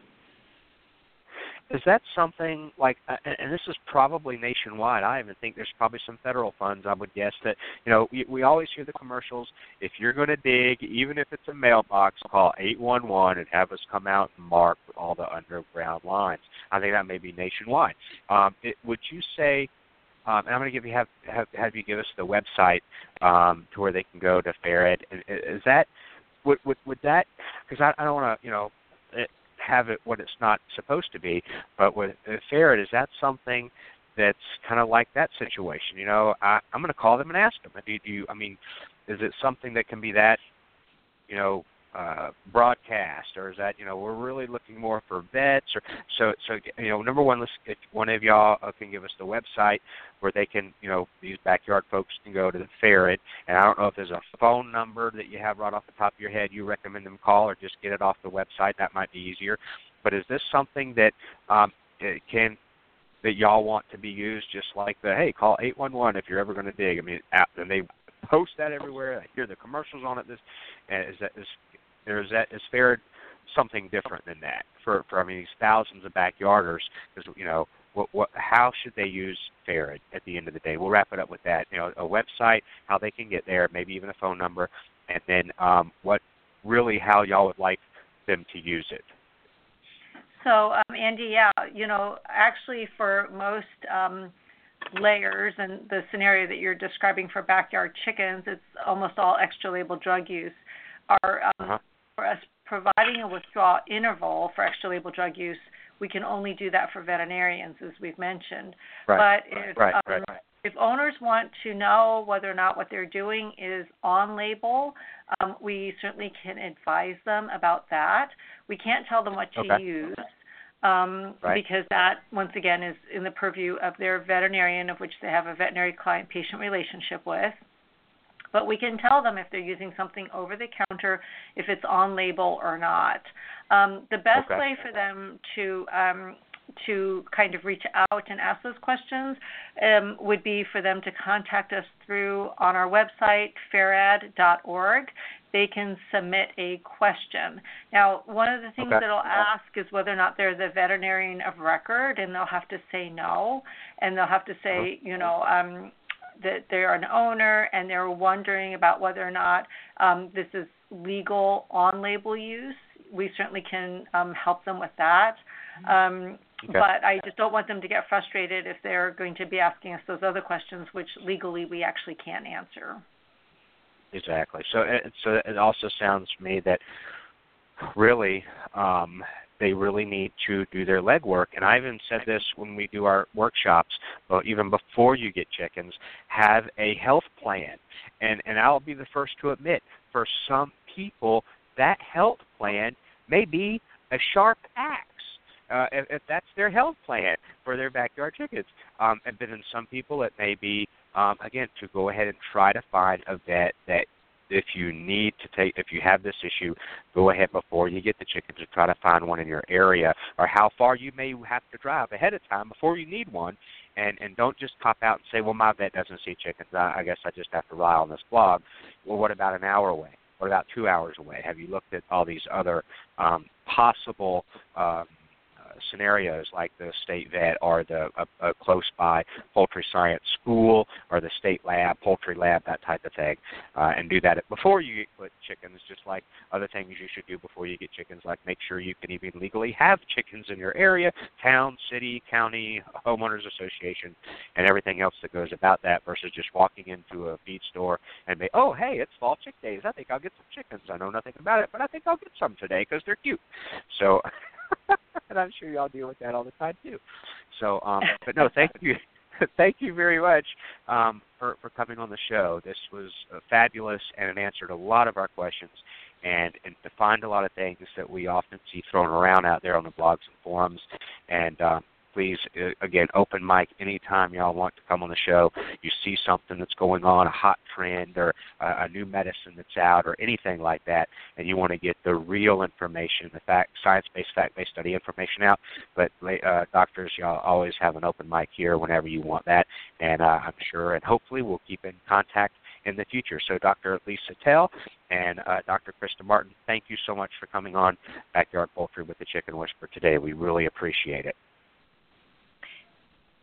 Speaker 2: is that something like uh, and this is probably nationwide i even think there's probably some federal funds i would guess that you know we, we always hear the commercials if you're going to dig even if it's a mailbox call 811 and have us come out and mark all the underground lines i think that may be nationwide um, it, would you say um, and I'm going to give you have, have have you give us the website um, to where they can go to FARAD. Is that would would, would that because I, I don't want to you know have it what it's not supposed to be. But with FARAD, is that something that's kind of like that situation? You know, I, I'm going to call them and ask them. Do you? I mean, is it something that can be that, you know, uh, broadcast, or is that you know we're really looking more for vets, or so so you know number one, let's one of y'all uh, can give us the website where they can you know these backyard folks can go to the FARAD, and I don't know if there's a phone number that you have right off the top of your head you recommend them call, or just get it off the website that might be easier. But is this something that um, can that y'all want to be used just like the hey call 811 if you're ever going to dig. I mean, and they post that everywhere. I hear the commercials on it. This and is that is is that is fair something different than that for for I mean these thousands of backyarders because you know what what how should they use FARAD at the end of the day? We'll wrap it up with that. You know, a website, how they can get there, maybe even a phone number, and then um, what really how y'all would like them to use it.
Speaker 9: So, um, Andy, yeah, you know, actually for most um, layers and the scenario that you're describing for backyard chickens, it's almost all extra label drug use. Our um, uh-huh for us providing a withdrawal interval for extra label drug use, we can only do that for veterinarians, as we've mentioned.
Speaker 2: Right.
Speaker 9: But if,
Speaker 2: right,
Speaker 9: um,
Speaker 2: right, right.
Speaker 9: if owners want to know whether or not what they're doing is on label, um, we certainly can advise them about that. We can't tell them what to
Speaker 2: okay.
Speaker 9: use. Um,
Speaker 2: right.
Speaker 9: because that once again is in the purview of their veterinarian, of which they have a veterinary client-patient relationship with. But we can tell them if they're using something over the counter, if it's on label or not. Um, the best
Speaker 2: okay.
Speaker 9: way for them to um, to kind of reach out and ask those questions um, would be for them to contact us through on our website farad.org. They can submit a question. Now, one of the things
Speaker 2: okay.
Speaker 9: that it'll ask is whether or not they're the veterinarian of record, and they'll have to say no, and they'll have to say,
Speaker 2: uh-huh.
Speaker 9: you know, um, that they're an owner and they're wondering about whether or not um, this is legal on label use, we certainly can um, help them with that. Um,
Speaker 2: okay.
Speaker 9: But I just don't want them to get frustrated if they're going to be asking us those other questions, which legally we actually can't answer.
Speaker 2: Exactly. So, so it also sounds to me that really um, they really need to do their legwork. And I even said this when we do our workshops, even before you get chickens, have a health plan. And and I'll be the first to admit, for some people, that health plan may be a sharp axe. Uh, if, if that's their health plan for their backyard chickens, um, and then in some people it may be um, again to go ahead and try to find a vet that if you need to take if you have this issue go ahead before you get the chickens to try to find one in your area or how far you may have to drive ahead of time before you need one. And and don't just pop out and say well my vet doesn't see chickens. I, I guess i just have to rely on this blog. Well what about an hour away? What about two hours away? Have you looked at all these other um, possible um, scenarios like the state vet or the a, a close by poultry science school or the state lab, poultry lab, that type of thing, uh, and do that before you put chickens. Just like other things you should do before you get chickens, like make sure you can even legally have chickens in your area, town, city, county, homeowners association, and everything else that goes about that, versus just walking into a feed store and be, oh hey, it's fall chick days. I think I'll get some chickens. I know nothing about it, but I think I'll get some today because they're cute. So and I'm sure y'all deal with that all the time too. So, um, but no, thank you. thank you very much um, for for coming on the show. This was uh, fabulous, and it answered a lot of our questions, and and defined a lot of things that we often see thrown around out there on the blogs and forums. And um, please, uh, again, open mic anytime y'all want to come on the show. You see something that's going on, a hot trend or a, new medicine that's out or anything like that, and you want to get the real information, the fact, science-based, fact-based study information out. But uh, doctors, y'all always have an open mic here whenever you want that, and uh, I'm sure, and hopefully, we'll keep in contact in the future. So, Dr. Lisa Tell and uh, Dr. Krysta Martin, thank you so much for coming on Backyard Poultry with the Chicken Whisperer today. We really appreciate it.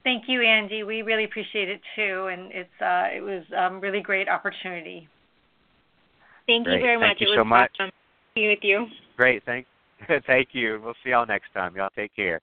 Speaker 9: Thank you, Andy. We really appreciate it too, and it's uh, it was um, really great opportunity.
Speaker 10: Thank
Speaker 2: Great.
Speaker 10: you very
Speaker 2: Thank
Speaker 10: much.
Speaker 2: you
Speaker 10: it
Speaker 2: so much.
Speaker 10: awesome being with you.
Speaker 2: Great. Thank, thank you. We'll see y'all next time. Y'all take care.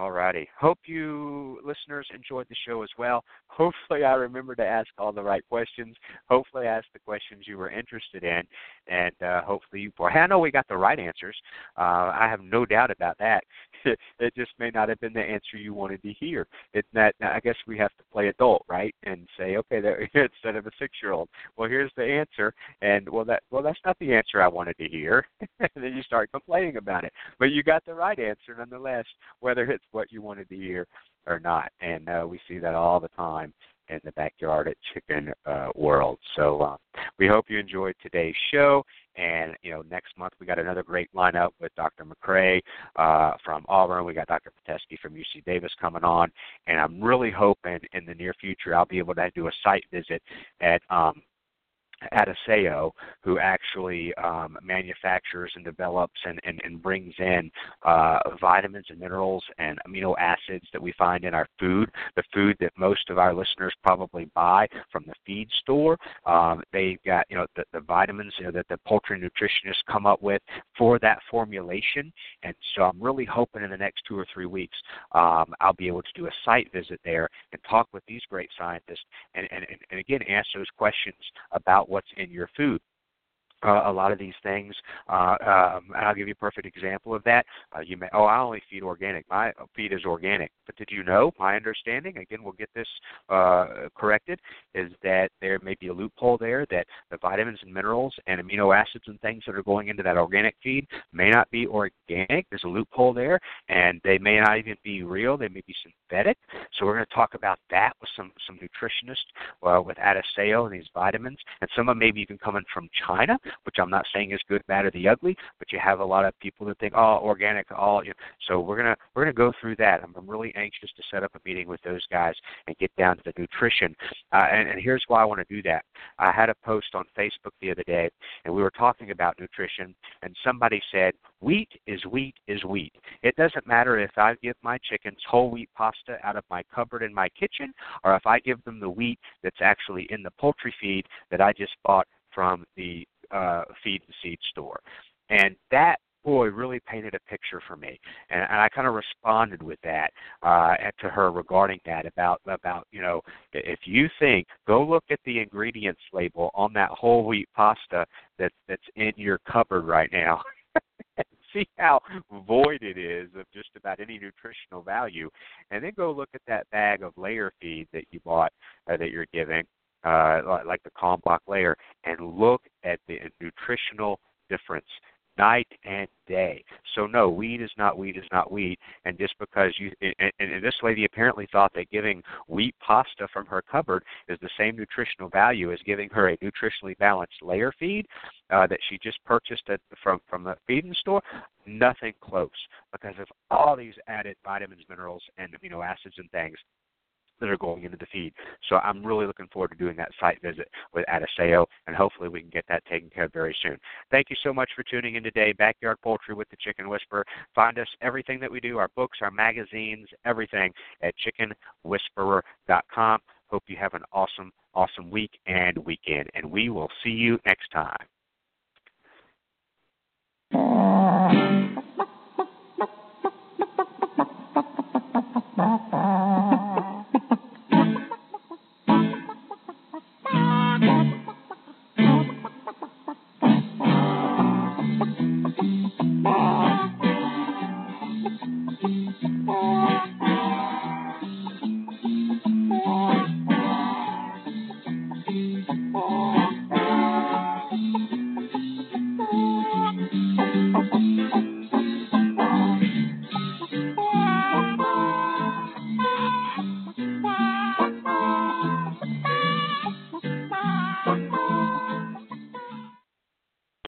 Speaker 2: All righty. Hope you listeners enjoyed the show as well. Hopefully, I remember to ask all the right questions. Hopefully, I asked the questions you were interested in, and uh, hopefully, you. I know we got the right answers. Uh, I have no doubt about that. it just may not have been the answer you wanted to hear. It's that I guess we have to play adult, right? And say, okay, there, instead of a six-year-old, well, here's the answer, and well, that well, that's not the answer I wanted to hear. and then you start complaining about it, but you got the right answer nonetheless, whether it's what you wanted to hear or not. And uh, we see that all the time in the backyard at chicken uh, world. So uh, we hope you enjoyed today's show. And you know, next month we got another great lineup with Dr. McCrea uh, from Auburn. We got Dr. Pitesky from UC Davis coming on, and I'm really hoping in the near future I'll be able to do a site visit at um, Adisseo, who actually um, manufactures and develops and, and, and brings in uh, vitamins and minerals and amino acids that we find in our food, the food that most of our listeners probably buy from the feed store. Um, they've got you know the, the vitamins you know, that the poultry nutritionists come up with for that formulation, and so I'm really hoping in the next two or three weeks um, I'll be able to do a site visit there and talk with these great scientists and, and, and again answer those questions about what's in your food. Uh, a lot of these things, uh, um, and I'll give you a perfect example of that. Uh, you may, oh, I only feed organic. My feed is organic. But did you know? My understanding, again, we'll get this uh, corrected, is that there may be a loophole there that the vitamins and minerals and amino acids and things that are going into that organic feed may not be organic. There's a loophole there, and they may not even be real. They may be synthetic. So we're going to talk about that with some some nutritionists uh, with Adisseo and these vitamins, and some of them maybe even coming from China which I'm not saying is good, bad, or the ugly, but you have a lot of people that think, oh, organic, all. You know. So we're gonna we're gonna go through that. I'm, I'm really anxious to set up a meeting with those guys and get down to the nutrition. Uh, and, and here's why I want to do that. I had a post on Facebook the other day, and we were talking about nutrition, and somebody said, wheat is wheat is wheat. It doesn't matter if I give my chickens whole wheat pasta out of my cupboard in my kitchen, or if I give them the wheat that's actually in the poultry feed that I just bought from the uh, feed and seed store. And that boy really painted a picture for me. And, and i kind of responded with that uh to her regarding that about about you know if you think go look at the ingredients label on that whole wheat pasta that that's in your cupboard right now see how void it is of just about any nutritional value. And then go look at that bag of layer feed that you bought uh, that you're giving uh, like the Kalmbach layer, and look at the nutritional difference night and day. So no, weed is not weed is not wheat. And just because you and, and this lady apparently thought that giving wheat pasta from her cupboard is the same nutritional value as giving her a nutritionally balanced layer feed uh, that she just purchased at, from from the feeding store. Nothing close because of all these added vitamins, minerals, and amino acids and things that are going into the feed. So I'm really looking forward to doing that site visit with Adisseo, and hopefully we can get that taken care of very soon. Thank you so much for tuning in today. Backyard Poultry with the Chicken Whisperer. Find us everything that we do, our books, our magazines, everything at chickenwhisperer.com. Hope you have an awesome, awesome week and weekend, and we will see you next time.